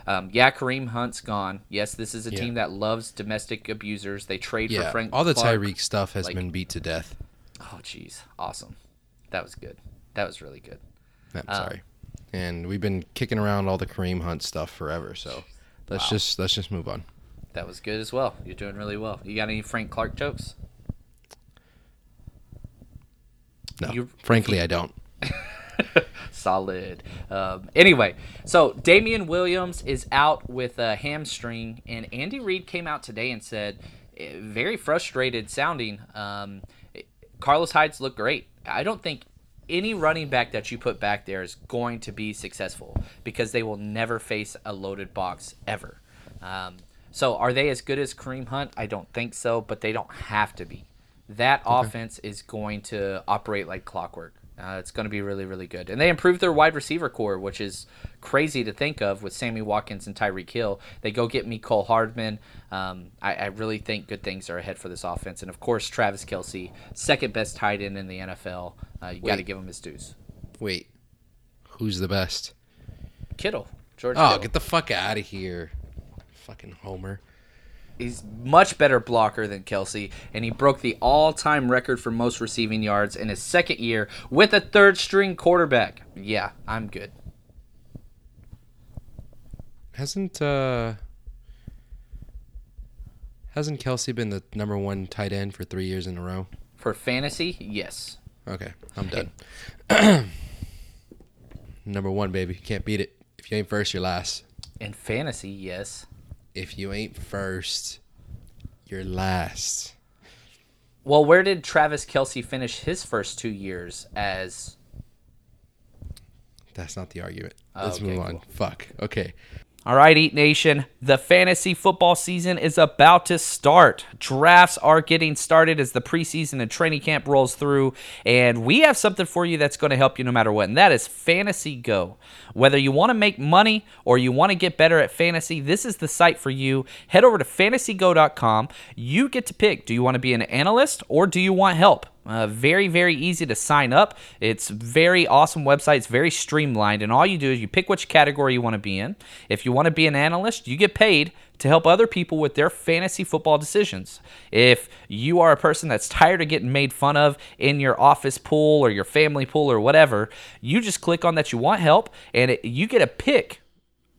[SPEAKER 1] Um, yeah, Kareem Hunt's gone. Yes, this is a
[SPEAKER 4] Yeah.
[SPEAKER 1] team that loves domestic abusers. They trade for
[SPEAKER 4] Yeah,
[SPEAKER 1] Frank.
[SPEAKER 4] all the
[SPEAKER 1] Clark.
[SPEAKER 4] Tyreek stuff has
[SPEAKER 1] like-
[SPEAKER 4] been beat to death.
[SPEAKER 1] Oh, jeez, awesome. That was good. That was really good.
[SPEAKER 4] I'm
[SPEAKER 1] Um,
[SPEAKER 4] sorry. And we've been kicking around all the Kareem Hunt stuff forever. So let's just let's just move on.
[SPEAKER 1] That was good as well. You're doing really well. You got any Frank Clark jokes?
[SPEAKER 4] No,
[SPEAKER 1] You-
[SPEAKER 4] frankly, I don't. [LAUGHS]
[SPEAKER 1] Solid. Um, anyway, so Damien Williams is out with a hamstring, and Andy Reid came out today and said, eh, very frustrated sounding. Um, Carlos Hyde's look great. I don't think any running back that you put back there is going to be successful because they will never face a loaded box ever. Um, so are they as good as Kareem Hunt? I don't think so, but they don't have to be. That offense is going to operate like clockwork. Uh, it's going to be really, really good. And they improved their wide receiver core, which is crazy to think of with Sammy Watkins and Tyreek Hill. They go get Mecole Hardman. Um, I, I really think good things are ahead for this offense. And of course, Travis Kelce, second best tight end in the NFL. Uh, you got to give him his dues.
[SPEAKER 4] Wait, who's the best?
[SPEAKER 1] Kittle, George
[SPEAKER 4] Oh,
[SPEAKER 1] Kittle.
[SPEAKER 4] get the fuck out of here, fucking Homer.
[SPEAKER 1] He's much better blocker than Kelce, and he broke the all-time record for most receiving yards in his second year with a third-string quarterback. Yeah, I'm good.
[SPEAKER 4] Hasn't uh hasn't Kelce been the number one tight end for three years in a row?
[SPEAKER 1] For fantasy, yes.
[SPEAKER 4] Okay, I'm done. [LAUGHS] number one, baby. Can't beat it. If you ain't first, you're last.
[SPEAKER 1] In fantasy, yes.
[SPEAKER 4] If you ain't first, you're last.
[SPEAKER 1] Well, where did Travis Kelce finish his first two years as?
[SPEAKER 4] That's not the argument.
[SPEAKER 1] Oh,
[SPEAKER 4] Let's
[SPEAKER 1] okay,
[SPEAKER 4] move on.
[SPEAKER 1] cool.
[SPEAKER 4] Fuck. Okay.
[SPEAKER 1] All right, Eat Nation, the fantasy football season is about to start. Drafts are getting started as the preseason and training camp rolls through, and we have something for you that's going to help you no matter what, and that is Fantasy Go. Whether you want to make money or you want to get better at fantasy, this is the site for you. Head over to fantasygo.com. You get to pick do you want to be an analyst or do you want help? Uh, very, very easy to sign up. It's very awesome website. It's very streamlined, and all you do is you pick which category you want to be in. If you want to be an analyst, you get paid to help other people with their fantasy football decisions. If you are a person that's tired of getting made fun of in your office pool or your family pool or whatever, you just click on that you want help, and it, you get a pick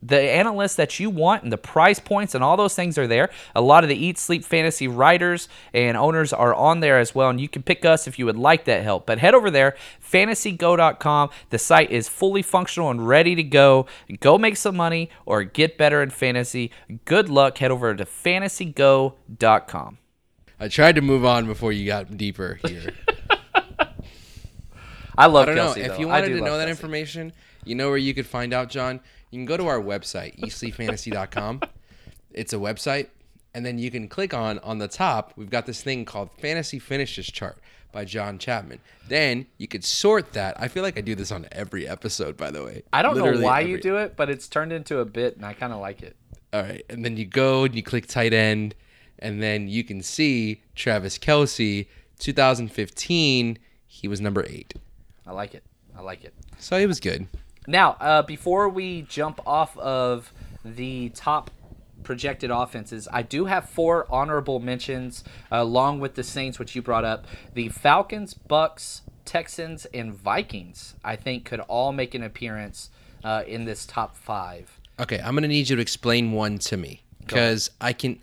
[SPEAKER 1] the analysts that you want and the price points and all those things are there. A lot of the Eat Sleep Fantasy writers and owners are on there as well, and you can pick us if you would like that help. But head over there, fantasygo.com. The site is fully functional and ready to go. Go make some money or get better in fantasy. Good luck. Head over to fantasygo.com.
[SPEAKER 4] I tried to move on before you got deeper here. [LAUGHS] [LAUGHS]
[SPEAKER 1] I love
[SPEAKER 4] I don't
[SPEAKER 1] Kelce.
[SPEAKER 4] know. If
[SPEAKER 1] though.
[SPEAKER 4] you wanted to know that
[SPEAKER 1] Kelce.
[SPEAKER 4] information, you know where you could find out, John? You can go to our website, eatsleepfantasy.com. it's a website, and then you can click on on the top, we've got this thing called Fantasy Finishes Chart by John Chapman. Then you could sort that. I feel like I do this on every episode, by the way.
[SPEAKER 1] I don't
[SPEAKER 4] Literally
[SPEAKER 1] know why
[SPEAKER 4] every-
[SPEAKER 1] you do it, but it's turned into a bit, and I kind of like it.
[SPEAKER 4] All right. And then you go and you click tight end, and then you can see Travis Kelce, 2015, he was number eight.
[SPEAKER 1] I like it. I like it.
[SPEAKER 4] So he was good.
[SPEAKER 1] Now, uh, before we jump off of the top projected offenses, I do have four honorable mentions uh, along with the Saints, which you brought up. The Falcons, Bucs, Texans, and Vikings, I think, could all make an appearance uh, in this top five.
[SPEAKER 4] Okay, I'm gonna need you to explain one to me because I can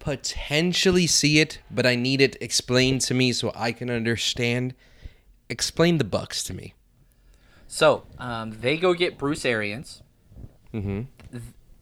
[SPEAKER 4] potentially see it, but I need it explained to me so I can understand. Explain the Bucs to me.
[SPEAKER 1] So um, they go get Bruce Arians.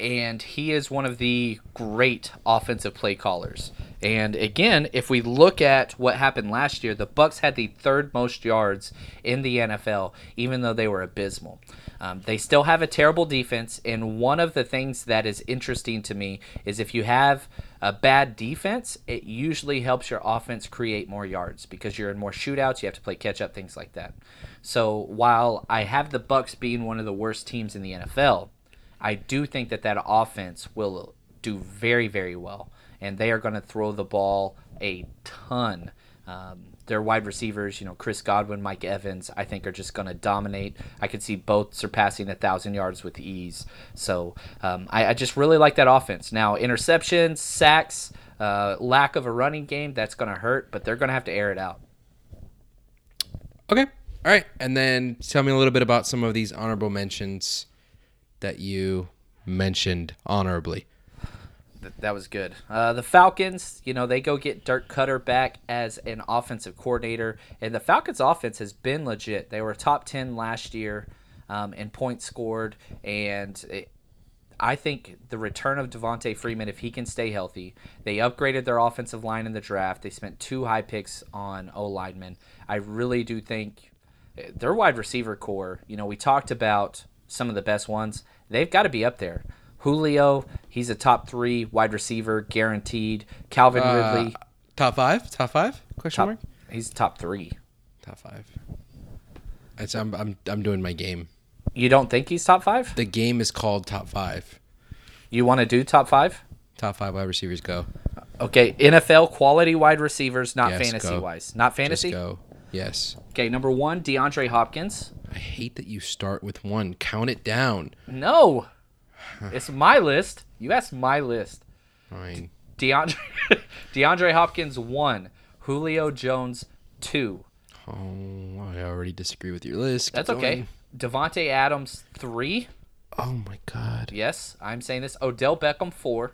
[SPEAKER 1] And he is one of the great offensive play callers. And again, if we look at what happened last year, the Bucs had the third most yards in the NFL, even though they were abysmal. Um, they still have a terrible defense, and one of the things that is interesting to me is if you have a bad defense, it usually helps your offense create more yards because you're in more shootouts. You have to play catch up, things like that. So while I have the Bucs being one of the worst teams in the NFL, I do think that that offense will do very, very well, and they are going to throw the ball a ton. Um, their wide receivers, you know, Chris Godwin, Mike Evans, I think are just going to dominate. I could see both surpassing a thousand yards with ease. So um, I, I just really like that offense. Now, interceptions, sacks, uh, lack of a running game, that's going to hurt, but they're going to have to air it out.
[SPEAKER 4] Okay. All right. And then tell me a little bit about some of these honorable mentions that you mentioned honorably.
[SPEAKER 1] Th- that was good. Uh, the Falcons, you know, they go get Dirk Koetter back as an offensive coordinator, and the Falcons' offense has been legit. They were top ten last year um, in points scored, and it, I think the return of Devonta Freeman, if he can stay healthy, they upgraded their offensive line in the draft. They spent two high picks on O linemen. I really do think eh, their wide receiver core. You know, we talked about some of the best ones. They've got to be up there. Julio, he's a top three wide receiver, guaranteed. Calvin uh, Ridley,
[SPEAKER 4] Top five? Top five? Question
[SPEAKER 1] top,
[SPEAKER 4] mark?
[SPEAKER 1] he's top three.
[SPEAKER 4] Top five. It's, I'm, I'm, I'm doing my game.
[SPEAKER 1] You don't think he's top five?
[SPEAKER 4] The game is called Top Five.
[SPEAKER 1] You want to do top five?
[SPEAKER 4] Top five wide receivers go.
[SPEAKER 1] Okay, NFL quality wide receivers, not
[SPEAKER 4] Yes,
[SPEAKER 1] fantasy
[SPEAKER 4] go.
[SPEAKER 1] wise. Not fantasy.
[SPEAKER 4] Just go. Yes.
[SPEAKER 1] Okay, number one, DeAndre Hopkins.
[SPEAKER 4] I hate that you start with one. Count it down.
[SPEAKER 1] No. It's my list. You asked my list.
[SPEAKER 4] Fine.
[SPEAKER 1] DeAndre [LAUGHS] DeAndre Hopkins one. Julio Jones two.
[SPEAKER 4] Oh, I already disagree with your list.
[SPEAKER 1] That's okay. Davante Adams three.
[SPEAKER 4] Oh my god.
[SPEAKER 1] Yes, I'm saying this. Odell Beckham four.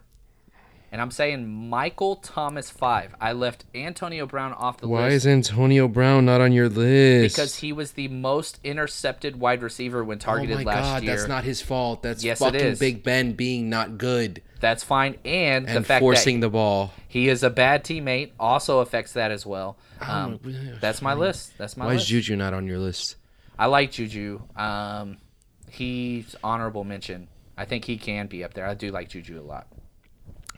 [SPEAKER 1] And I'm saying Michael Thomas five. I left Antonio Brown off the
[SPEAKER 4] Why
[SPEAKER 1] list Why
[SPEAKER 4] is Antonio Brown not on your list?
[SPEAKER 1] because he was the most intercepted wide receiver when targeted oh
[SPEAKER 4] my
[SPEAKER 1] last
[SPEAKER 4] god,
[SPEAKER 1] year.
[SPEAKER 4] that's not his fault. That's
[SPEAKER 1] Yes,
[SPEAKER 4] fucking. Big Ben being not good
[SPEAKER 1] That's fine. And, the
[SPEAKER 4] and
[SPEAKER 1] fact
[SPEAKER 4] forcing the ball.
[SPEAKER 1] he is a bad teammate also affects that as well. Um,
[SPEAKER 4] Oh,
[SPEAKER 1] that's my list. That's my
[SPEAKER 4] Why
[SPEAKER 1] list.
[SPEAKER 4] is Juju not on your list?
[SPEAKER 1] I like Juju. Um, he's honorable mention. I think he can be up there. I do like Juju a lot.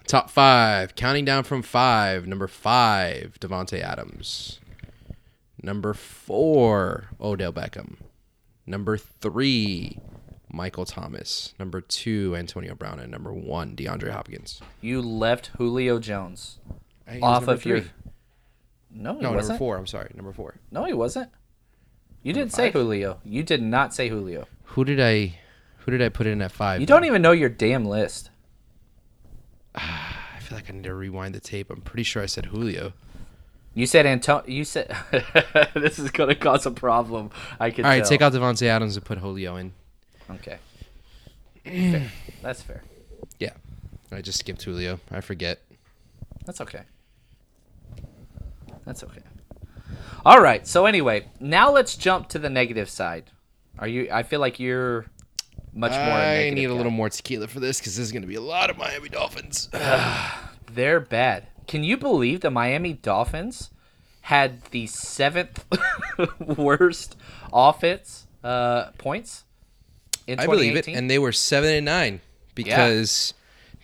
[SPEAKER 4] Top five, counting down from five. Number five, Davante Adams. Number four, Odell Beckham. Number three, Michael Thomas. Number two, Antonio Brown, and number one, DeAndre Hopkins.
[SPEAKER 1] You left Julio Jones off
[SPEAKER 4] number
[SPEAKER 1] of your. No, he
[SPEAKER 4] No,
[SPEAKER 1] wasn't.
[SPEAKER 4] number four. I'm sorry, number four.
[SPEAKER 1] No, he wasn't. You didn't say? Julio. You did not say Julio.
[SPEAKER 4] Who did I? Who did I put in at five?
[SPEAKER 1] You don't even know your damn list. [SIGHS]
[SPEAKER 4] I feel like I need to rewind the tape. I'm pretty sure I said Julio.
[SPEAKER 1] You said Antonio. You said [LAUGHS] this is gonna cause a problem. I can.
[SPEAKER 4] All right,
[SPEAKER 1] tell.
[SPEAKER 4] take out Davante Adams and put Julio in.
[SPEAKER 1] Okay. [CLEARS THROAT] fair. That's fair.
[SPEAKER 4] Yeah. I just skipped Julio. I forget.
[SPEAKER 1] That's okay. That's okay. All right. So anyway, now let's jump to the negative side. Are you? I feel like you're much more.
[SPEAKER 4] I need a
[SPEAKER 1] guy.
[SPEAKER 4] little more tequila for this because this is going to be a lot of Miami Dolphins. [SIGHS]
[SPEAKER 1] They're bad. Can you believe the Miami Dolphins had the seventh [LAUGHS] worst offense uh, points in
[SPEAKER 4] I believe it. And they were 7 and 9 because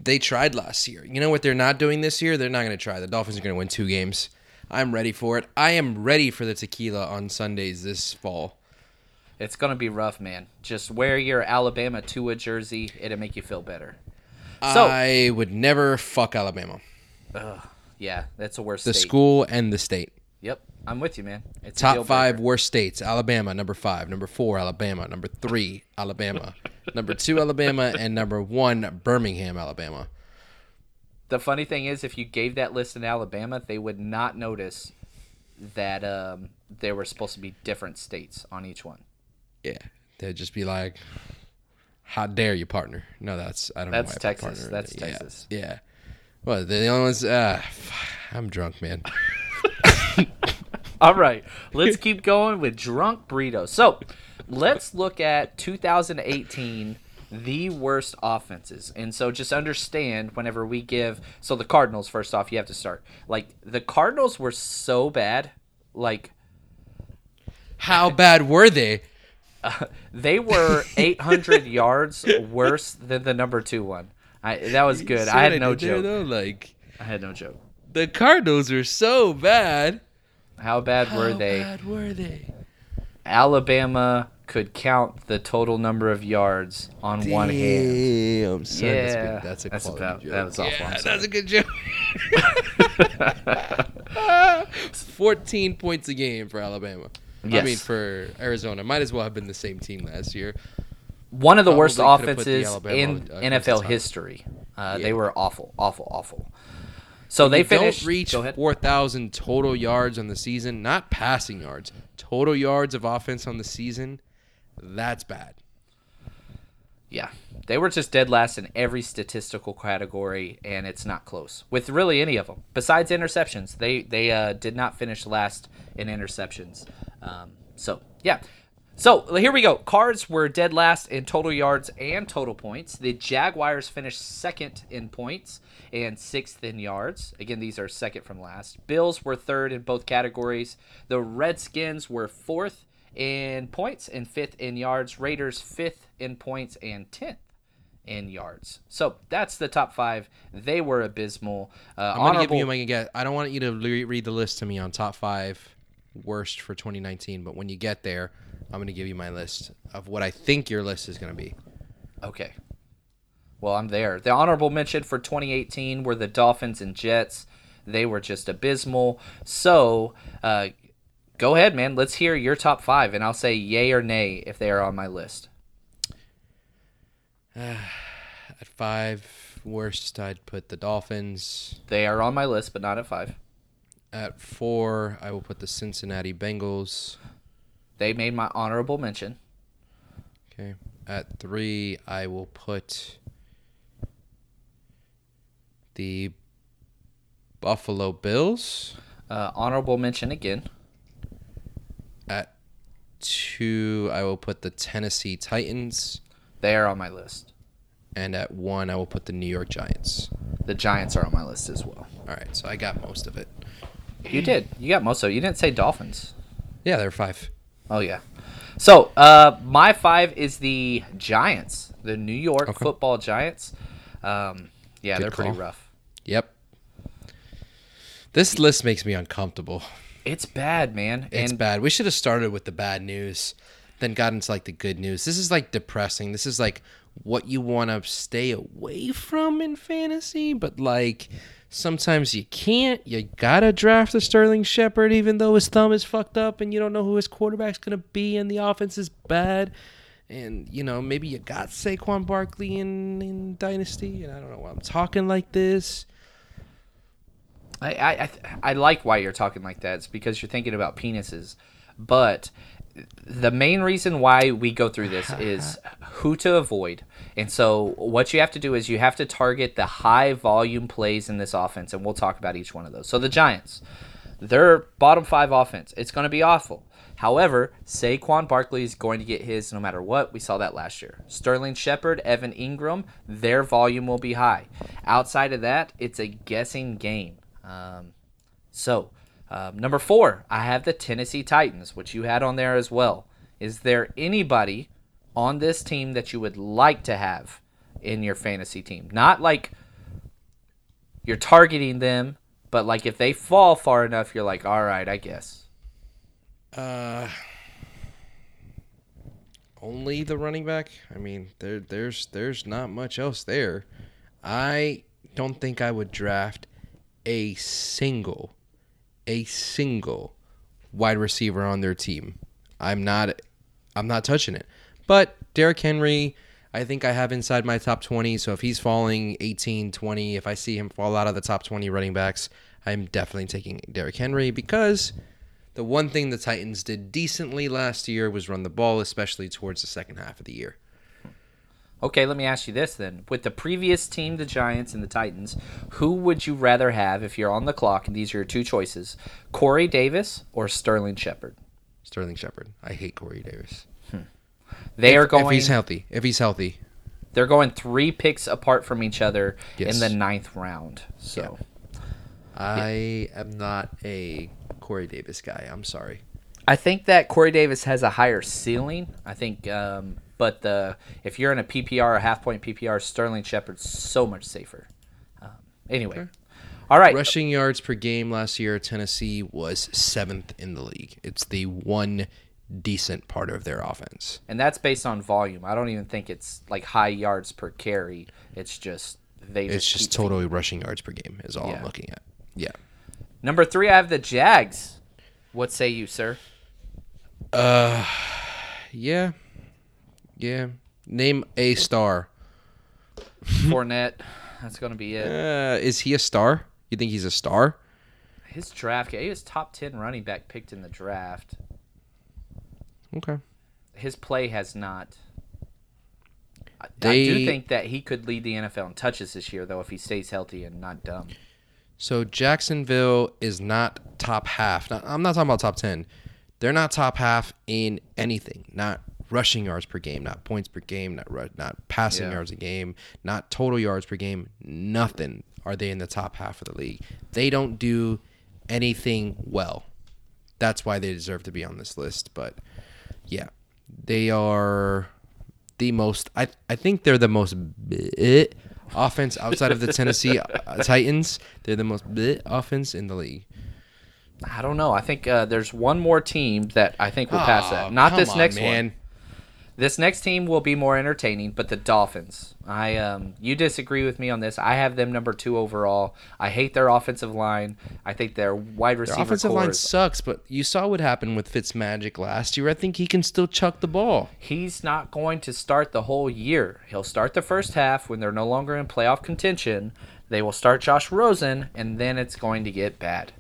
[SPEAKER 4] they tried last year. You know what they're not doing this year? They're not going to try. The Dolphins are going to win two games. I'm ready for it. I am ready for the tequila on Sundays this fall.
[SPEAKER 1] It's gonna be rough, man. Just wear your Alabama Tua jersey; it'll make you feel better. So
[SPEAKER 4] I would never fuck Alabama.
[SPEAKER 1] Ugh, yeah, that's the worst.
[SPEAKER 4] The
[SPEAKER 1] state.
[SPEAKER 4] school and the state.
[SPEAKER 1] Yep, I'm with you, man. It's
[SPEAKER 4] Top five worst states: Alabama, number five. Number four, Alabama. Number three, Alabama. [LAUGHS] number two, Alabama, and number one, Birmingham, Alabama.
[SPEAKER 1] The funny thing is, if you gave that list in Alabama, they would not notice that um, there were supposed to be different states on each one.
[SPEAKER 4] Yeah, they'd just be like, "How dare you, partner?" No, that's I don't
[SPEAKER 1] That's
[SPEAKER 4] know. why
[SPEAKER 1] Texas. That's
[SPEAKER 4] yeah,
[SPEAKER 1] Texas.
[SPEAKER 4] Yeah. Well, the only ones. Uh, [SIGHS] I'm drunk, man.
[SPEAKER 1] All right, let's [LAUGHS] keep going with drunk Brito. So, let's look at 2018, the worst offenses. And so, just understand whenever we give. So, the Cardinals, first off, you have to start. Like, the Cardinals were so bad. Like,
[SPEAKER 4] How bad were they? [LAUGHS]
[SPEAKER 1] they were 800 [LAUGHS] yards worse than the number two one. I, that was good. I had no
[SPEAKER 4] there,
[SPEAKER 1] joke.
[SPEAKER 4] though? Like
[SPEAKER 1] I had no joke.
[SPEAKER 4] the Cardinals are so bad.
[SPEAKER 1] How bad were
[SPEAKER 4] How
[SPEAKER 1] they?
[SPEAKER 4] bad were they?
[SPEAKER 1] Alabama could count the total number of yards on one hand.
[SPEAKER 4] Damn, son, that's,
[SPEAKER 1] Yeah,
[SPEAKER 4] good. that's a
[SPEAKER 1] that's
[SPEAKER 4] quality
[SPEAKER 1] about-
[SPEAKER 4] joke.
[SPEAKER 1] that was awful,
[SPEAKER 4] Yeah, that's a good joke. [LAUGHS] Fourteen points a game for Alabama. I mean, for Arizona, might as well have been the same team last year.
[SPEAKER 1] One of the worst
[SPEAKER 4] Probably could've put the
[SPEAKER 1] offenses in
[SPEAKER 4] uh,
[SPEAKER 1] NFL history. Uh, They were awful, awful, awful. So they
[SPEAKER 4] you
[SPEAKER 1] finished.
[SPEAKER 4] don't reach four thousand total yards on the season, not passing yards, total yards of offense on the season. That's bad.
[SPEAKER 1] Yeah, they were just dead last in every statistical category, and it's not close with really any of them. Besides interceptions, they they uh, did not finish last in interceptions. Um, so yeah, so here we go. Cards were dead last in total yards and total points. The Jaguars finished second in points and sixth in yards. Again, these are second from last. Bills were third in both categories. The Redskins were fourth in points and fifth in yards. Raiders fifth in points and tenth in yards. So that's the top five. They were abysmal. Uh,
[SPEAKER 4] I'm gonna give you my get. I don't want you to re- read the list to me on top five worst for 2019, but when you get there, I'm gonna give you my list of what I think your list is gonna be.
[SPEAKER 1] Okay. Well, I'm there. The honorable mention for 2018 were the Dolphins and Jets. They were just abysmal. So, uh, go ahead, man. Let's hear your top five, and I'll say yay or nay if they are on my list. [SIGHS]
[SPEAKER 4] At five worst, I'd put the Dolphins.
[SPEAKER 1] They are on my list, but not at five.
[SPEAKER 4] At four, I will put the Cincinnati Bengals.
[SPEAKER 1] They made my honorable mention.
[SPEAKER 4] Okay. At three, I will put the Buffalo Bills.
[SPEAKER 1] Uh, honorable mention again.
[SPEAKER 4] At two, I will put the Tennessee Titans.
[SPEAKER 1] They are on my list.
[SPEAKER 4] And at one, I will put the New York Giants.
[SPEAKER 1] The Giants are on my list as well.
[SPEAKER 4] All right, so I got most of it.
[SPEAKER 1] You did. You got most of it. You didn't say Dolphins.
[SPEAKER 4] Yeah, there are five.
[SPEAKER 1] Oh yeah. So uh, my five is the Giants, the New York
[SPEAKER 4] Okay.
[SPEAKER 1] Football Giants. Um, yeah,
[SPEAKER 4] Good
[SPEAKER 1] they're pretty rough.
[SPEAKER 4] Yep. This list makes me uncomfortable.
[SPEAKER 1] It's bad, man.
[SPEAKER 4] It's
[SPEAKER 1] and
[SPEAKER 4] bad. We should have started with the bad news, then got into like the good news. This is like depressing. This is like what you want to stay away from in fantasy, but like sometimes you can't. You gotta draft a Sterling Shepard, even though his thumb is fucked up and you don't know who his quarterback's gonna be, and the offense is bad. And you know maybe you got Saquon Barkley in in Dynasty, and I don't know why I'm talking like this.
[SPEAKER 1] I, I, I, I like why you're talking like that. It's because you're thinking about penises. But the main reason why we go through this [LAUGHS] is who to avoid. And so what you have to do is you have to target the high volume plays in this offense, and we'll talk about each one of those. So the Giants, their bottom five offense, it's going to be awful. However, Saquon Barkley is going to get his no matter what. We saw that last year. Sterling Shepard, Evan Engram, their volume will be high. Outside of that, it's a guessing game. Um, so, um, number four, I have the Tennessee Titans, which you had on there as well. Is there anybody on this team that you would like to have in your fantasy team? Not like you're targeting them, but like if they fall far enough, you're like, all right, I guess.
[SPEAKER 4] Uh, only the running back. I mean, there, there's, there's not much else there. I don't think I would draft a single, a single wide receiver on their team. I'm not, I'm not touching it. But Derrick Henry, I think I have inside my top 20. So if he's falling 18, 20, if I see him fall out of the top 20 running backs, I'm definitely taking Derrick Henry because the one thing the Titans did decently last year was run the ball, especially towards the second half of the year.
[SPEAKER 1] Okay, let me ask you this then. With the previous team, the Giants and the Titans, who would you rather have if you're on the clock? And these are your two choices Corey Davis or Sterling Shepard?
[SPEAKER 4] Sterling Shepard. I hate Corey Davis.
[SPEAKER 1] They
[SPEAKER 4] if,
[SPEAKER 1] are going.
[SPEAKER 4] If he's healthy. If he's healthy.
[SPEAKER 1] They're going three picks apart from each other
[SPEAKER 4] Yes.
[SPEAKER 1] in the ninth round. So
[SPEAKER 4] I am not a Corey Davis guy. I'm sorry.
[SPEAKER 1] I think that Corey Davis has a higher ceiling. I think, um, but the if you're in a PPR, a half point PPR, Sterling Shepard's so much safer. Um, anyway, all right.
[SPEAKER 4] Rushing yards per game last year, Tennessee was seventh in the league. It's the one decent part of their offense.
[SPEAKER 1] and that's based on volume. I don't even think it's like high yards per carry. It's just they.
[SPEAKER 4] It's
[SPEAKER 1] just
[SPEAKER 4] just totally rushing yards per game is all
[SPEAKER 1] Yeah.
[SPEAKER 4] I'm looking at. Yeah.
[SPEAKER 1] Number three, I have the Jags. What say you, sir?
[SPEAKER 4] Uh, yeah. Yeah. Name a star.
[SPEAKER 1] Fournette. That's going to be it.
[SPEAKER 4] Uh, is he a star? You think he's a star?
[SPEAKER 1] His draft. He was top ten running back picked in the draft.
[SPEAKER 4] Okay.
[SPEAKER 1] His play has not. I, I do think that he could lead the NFL in touches this year, though, if he stays healthy and not dumb.
[SPEAKER 4] So Jacksonville is not top half. Not, I'm not talking about top 10. They're not top half in anything. Not rushing yards per game, not points per game, not ru- not passing
[SPEAKER 1] Yeah.
[SPEAKER 4] yards a game, not total yards per game. Nothing are they in the top half of the league. They don't do anything well. That's why they deserve to be on this list. But yeah, they are the most. I I think they're the most bleh offense outside of the Tennessee uh, Titans. They're the most bleh offense in the league.
[SPEAKER 1] I don't know. I think uh, there's one more team that I think will pass
[SPEAKER 4] Aw,
[SPEAKER 1] that. Not this
[SPEAKER 4] on,
[SPEAKER 1] next
[SPEAKER 4] man.
[SPEAKER 1] one. This next team will be more entertaining, but the Dolphins. I um, you disagree with me on this. I have them number two overall. I hate their offensive line. I think their wide
[SPEAKER 4] Their
[SPEAKER 1] receiver
[SPEAKER 4] offensive line
[SPEAKER 1] is-
[SPEAKER 4] sucks, but you saw what happened with Fitzmagic last year. I think he can still chuck the ball.
[SPEAKER 1] he's not going to start the whole year. He'll start the first half when they're no longer in playoff contention. They will start Josh Rosen, and then it's going to get bad.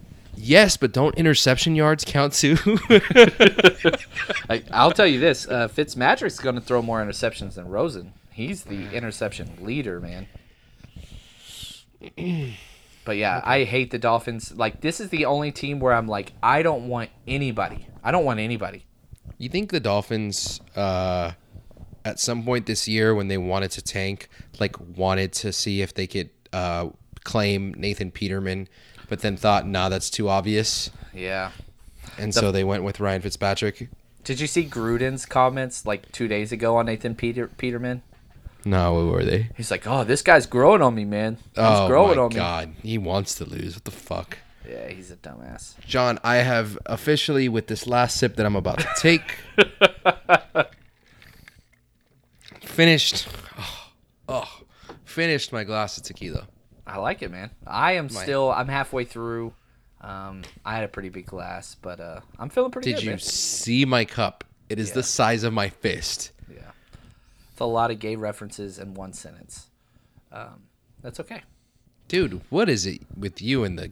[SPEAKER 4] Yes, but don't interception yards count too?
[SPEAKER 1] I, I'll tell you this: uh, Fitzmagic's going to throw more interceptions than Rosen. He's the interception leader, man. [CLEARS THROAT] But yeah, I hate the Dolphins. Like this is the only team where I'm like, I don't want anybody. I don't want anybody.
[SPEAKER 4] You think the Dolphins, uh, at some point this year, when they wanted to tank, like wanted to see if they could uh, claim Nathan Peterman, but then thought, nah, that's too obvious,
[SPEAKER 1] Yeah.
[SPEAKER 4] and so they went with Ryan Fitzpatrick.
[SPEAKER 1] Did you see Gruden's comments like two days ago on Nathan Peter Peterman?
[SPEAKER 4] No, what were they?
[SPEAKER 1] He's like, "Oh, this guy's growing on me, man. He's
[SPEAKER 4] oh
[SPEAKER 1] growing
[SPEAKER 4] my
[SPEAKER 1] on
[SPEAKER 4] god, he wants to lose. What the fuck?
[SPEAKER 1] Yeah, he's a dumbass.
[SPEAKER 4] John, I have officially, with this last sip that I'm about to take, [LAUGHS] finished. Oh, [SIGHS] oh, finished my glass of tequila.
[SPEAKER 1] I like it, man. I am still. I'm halfway through. Um, I had a pretty big glass, but uh, I'm feeling pretty good.
[SPEAKER 4] Did
[SPEAKER 1] good.
[SPEAKER 4] you
[SPEAKER 1] man.
[SPEAKER 4] see my cup? It is
[SPEAKER 1] Yeah.
[SPEAKER 4] the size of my fist.
[SPEAKER 1] Yeah, it's a lot of gay references in one sentence. Um, that's okay.
[SPEAKER 4] Dude, what is it with you and the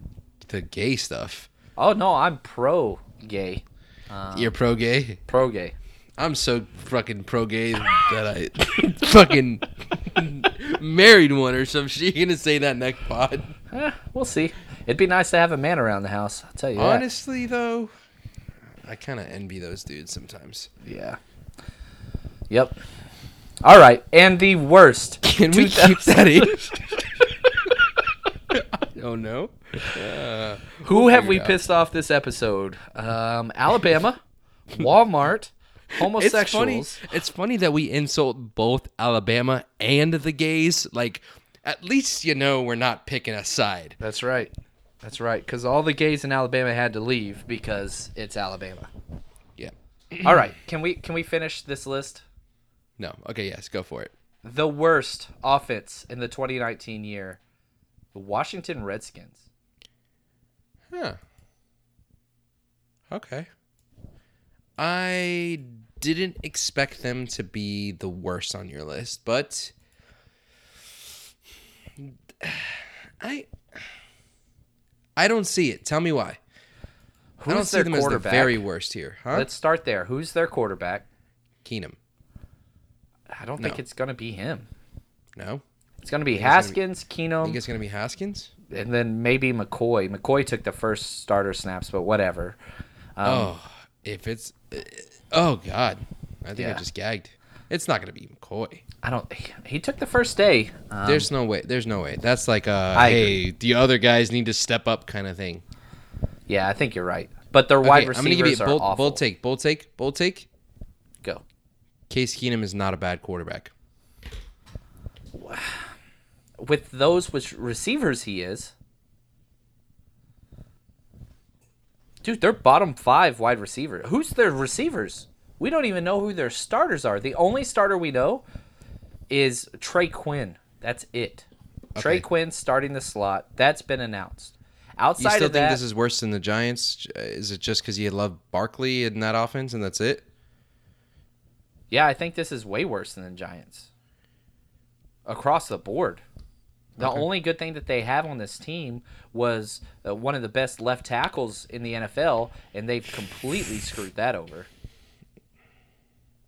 [SPEAKER 4] the gay stuff?
[SPEAKER 1] Oh no, I'm pro gay.
[SPEAKER 4] You're pro gay?
[SPEAKER 1] Pro gay.
[SPEAKER 4] I'm so fucking pro gay that I [LAUGHS] fucking [LAUGHS] married one or some shit. You gonna say that next pod?
[SPEAKER 1] Eh, we'll see. It'd be nice to have a man around the house. I'll tell you that.
[SPEAKER 4] Honestly, though, I kind of envy those dudes sometimes.
[SPEAKER 1] Yeah. Yep. All right, and the worst. [LAUGHS]
[SPEAKER 4] Can we keep that in? [LAUGHS] oh no.
[SPEAKER 1] Who
[SPEAKER 4] We'll
[SPEAKER 1] have we
[SPEAKER 4] out.
[SPEAKER 1] pissed off this episode? Um, Alabama, Walmart,
[SPEAKER 4] It's
[SPEAKER 1] homosexuals.
[SPEAKER 4] funny. It's funny that we insult both Alabama and the gays. Like, at least you know we're not picking a side.
[SPEAKER 1] That's right. That's right. Because all the gays in Alabama had to leave because it's Alabama.
[SPEAKER 4] Yeah.
[SPEAKER 1] all right. Can we can we finish this list?
[SPEAKER 4] No. Okay. Yes. Go for it.
[SPEAKER 1] The worst offense in the 2019 year, the Washington Redskins.
[SPEAKER 4] Huh. Okay. I didn't expect them to be the worst on your list, but I I don't see it. Tell me why.
[SPEAKER 1] Who's
[SPEAKER 4] I don't see them as the very worst here, huh?
[SPEAKER 1] Let's start there. Who's their quarterback?
[SPEAKER 4] Keenum.
[SPEAKER 1] I don't think it's going to be him.
[SPEAKER 4] No.
[SPEAKER 1] It's going to be
[SPEAKER 4] it's gonna be-
[SPEAKER 1] Haskins,
[SPEAKER 4] I
[SPEAKER 1] Keenum,
[SPEAKER 4] think it's gonna be Haskins.
[SPEAKER 1] and then maybe McCoy. McCoy took the first starter snaps, but whatever. Um,
[SPEAKER 4] oh, if it's uh, oh god, I think
[SPEAKER 1] Yeah.
[SPEAKER 4] I just gagged. It's not gonna be McCoy.
[SPEAKER 1] I don't. He, he took the first day. Um,
[SPEAKER 4] There's no way. There's no way. That's like a
[SPEAKER 1] I
[SPEAKER 4] hey, the other guys need to step up kind of thing.
[SPEAKER 1] yeah, I think you're right. But their wide
[SPEAKER 4] Okay,
[SPEAKER 1] receivers
[SPEAKER 4] I'm gonna give you a
[SPEAKER 1] are
[SPEAKER 4] bold,
[SPEAKER 1] awful.
[SPEAKER 4] bold take. Bold take. Bold take.
[SPEAKER 1] Go.
[SPEAKER 4] Case Keenum is not a bad quarterback.
[SPEAKER 1] With those which receivers he is. Dude, they're bottom five wide receiver. Who's their receivers? We don't even know who their starters are. The only starter we know is Trey Quinn. That's it. Trey Quinn starting the slot. That's been announced. Outside of that.
[SPEAKER 4] you still think
[SPEAKER 1] that,
[SPEAKER 4] this is worse than the Giants? Uh, is it just because you love Barkley in that offense and that's it?
[SPEAKER 1] yeah, I think this is way worse than the Giants. Across the board. The
[SPEAKER 4] Okay.
[SPEAKER 1] only good thing that they have on this team was uh, one of the best left tackles in the NFL, and they've completely screwed that over.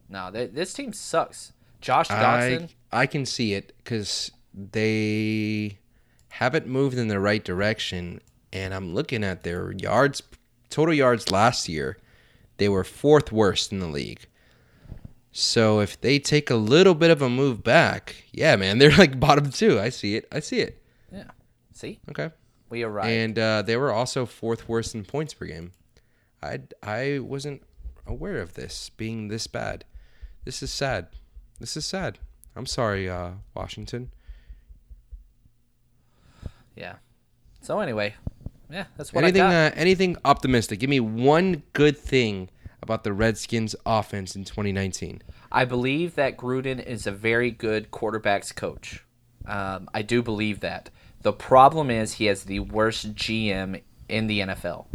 [SPEAKER 1] No, th- this team sucks. Josh Doctson,
[SPEAKER 4] I I can see it because they haven't moved in the right direction, and I'm looking at their yards, total yards last year. They were fourth worst in the league. So if they take a little bit of a move back, yeah, man, they're like [LAUGHS] bottom two. I see it. I see it.
[SPEAKER 1] yeah. See,
[SPEAKER 4] Okay.
[SPEAKER 1] we are right.
[SPEAKER 4] And uh, they were also fourth worst in points per game. I I wasn't aware of this being this bad. This is sad. This is sad. I'm sorry, uh, Washington.
[SPEAKER 1] yeah. So anyway, yeah, that's what
[SPEAKER 4] Anything
[SPEAKER 1] I got.
[SPEAKER 4] uh, anything optimistic? Give me one good thing about the Redskins offense in 2019.
[SPEAKER 1] I believe that Gruden is a very good quarterbacks coach. Um, I do believe that. The problem is he has the worst GM in the NFL.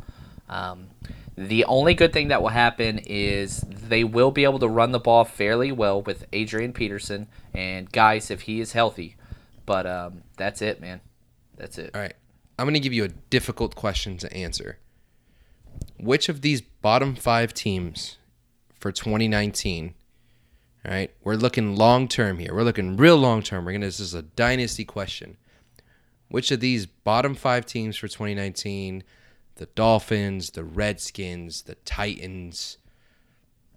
[SPEAKER 1] Um, the only good thing that will happen is they will be able to run the ball fairly well with Adrian Peterson and guys if he is healthy. But um, that's it, man. That's it.
[SPEAKER 4] All right. I'm going to give you a difficult question to answer. Which of these bottom 5 teams for 2019 all right, we're looking long term here. We're looking real long term. We're gonna. This is a dynasty question. Which of these bottom five teams for 2019, the Dolphins, the Redskins, the Titans,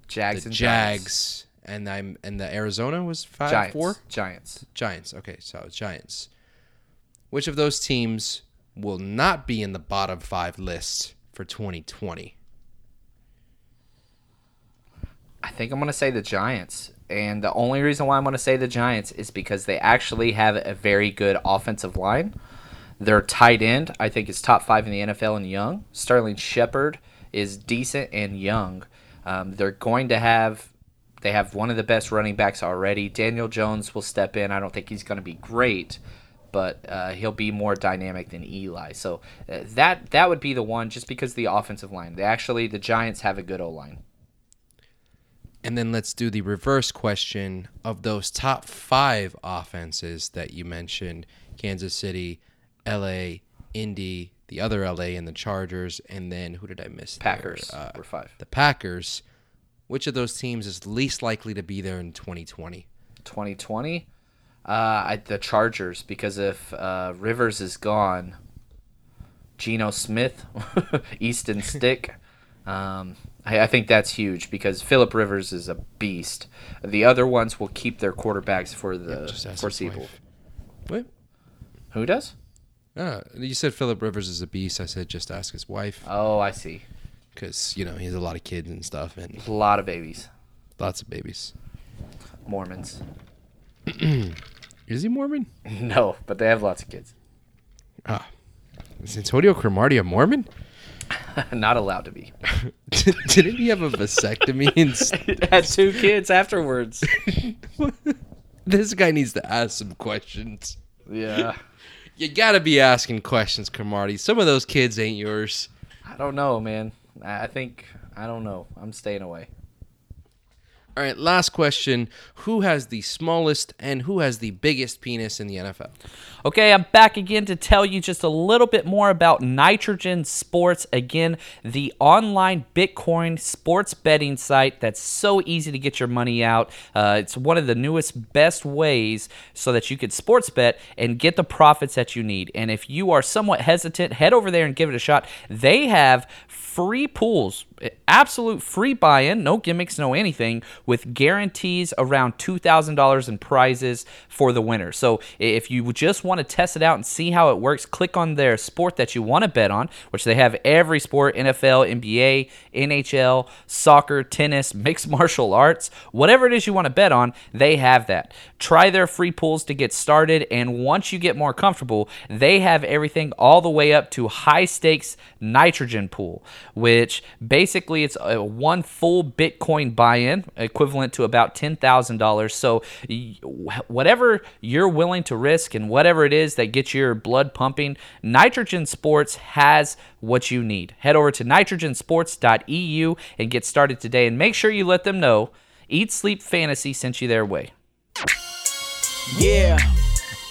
[SPEAKER 1] Jags
[SPEAKER 4] the
[SPEAKER 1] and Giants.
[SPEAKER 4] And I'm and the Arizona was five
[SPEAKER 1] Giants.
[SPEAKER 4] four
[SPEAKER 1] Giants.
[SPEAKER 4] Giants. Okay, so Giants. Which of those teams will not be in the bottom five list for 2020?
[SPEAKER 1] I think I'm going to say the Giants. And the only reason why I'm going to say the Giants is because they actually have a very good offensive line. Their tight end, I think, is top five in the NFL and young. Sterling Shepard is decent and young. Um, they're going to have. They have one of the best running backs already. Daniel Jones will step in. I don't think he's going to be great, but uh, he'll be more dynamic than Eli. So uh, that that would be the one, just because of the offensive line. They actually the Giants have a good O line.
[SPEAKER 4] And then let's do the reverse question of those top five offenses that you mentioned Kansas City, LA, Indy, the other LA, and the Chargers. And then who did I miss? there?
[SPEAKER 1] Packers
[SPEAKER 4] Uh,
[SPEAKER 1] were five.
[SPEAKER 4] the Packers. which of those teams is least likely to be there in 2020?
[SPEAKER 1] 2020. Uh, I, the Chargers, because if uh, Rivers is gone, Geno Smith, [LAUGHS] Easton Stick. [LAUGHS] Um, I, I think that's huge because Philip Rivers is a beast. The other ones will keep their quarterbacks for the
[SPEAKER 4] ask
[SPEAKER 1] foreseeable.
[SPEAKER 4] What?
[SPEAKER 1] Who does?
[SPEAKER 4] Uh, you said Philip Rivers is a beast. I said just ask his wife
[SPEAKER 1] Oh, I see.
[SPEAKER 4] because you know he has a lot of kids and stuff and
[SPEAKER 1] A lot of babies,
[SPEAKER 4] lots of babies.
[SPEAKER 1] Mormons. [CLEARS THROAT]
[SPEAKER 4] Is he Mormon? [LAUGHS]
[SPEAKER 1] No, but they have lots of kids.
[SPEAKER 4] Ah, is Antonio Cromartie a Mormon? [LAUGHS]
[SPEAKER 1] Not allowed to be. [LAUGHS]
[SPEAKER 4] Didn't he have a vasectomy? And
[SPEAKER 1] Had two kids afterwards.
[SPEAKER 4] this guy needs to ask some questions.
[SPEAKER 1] Yeah.
[SPEAKER 4] You gotta be asking questions, Cromartie. Some of those kids ain't yours.
[SPEAKER 1] I don't know, man. I think I don't know. I'm staying away.
[SPEAKER 4] All right, last question. Who has the smallest and who has the biggest penis in the NFL?
[SPEAKER 1] Okay, I'm back again to tell you just a little bit more about Nitrogen Sports. Again, the online Bitcoin sports betting site that's so easy to get your money out. Uh, it's one of the newest, best ways so that you could sports bet and get the profits that you need. And if you are somewhat hesitant, head over there and give it a shot. They have free pools, eh, absolute free buy in, no gimmicks, no anything, with guarantees around $2,000 in prizes for the winner. So if you just want to test it out and see how it works, click on their sport that you want to bet on, which they have every sport NFL, NBA, NHL, soccer, tennis, [LAUGHS] mixed martial arts, whatever it is you want to bet on, they have that. Try their free pools to get started, and once you get more comfortable, they have everything all the way up to high stakes nitrogen pool, which basically it's a one full Bitcoin buy-in, equivalent to about ten thousand dollars. So whatever you're willing to risk and whatever it is that gets your blood pumping, Nitrogen Sports has what you need. Head over to nitrogensports.eu and get started today, and make sure you let them know Eat Sleep Fantasy sent you their way.
[SPEAKER 2] Yeah.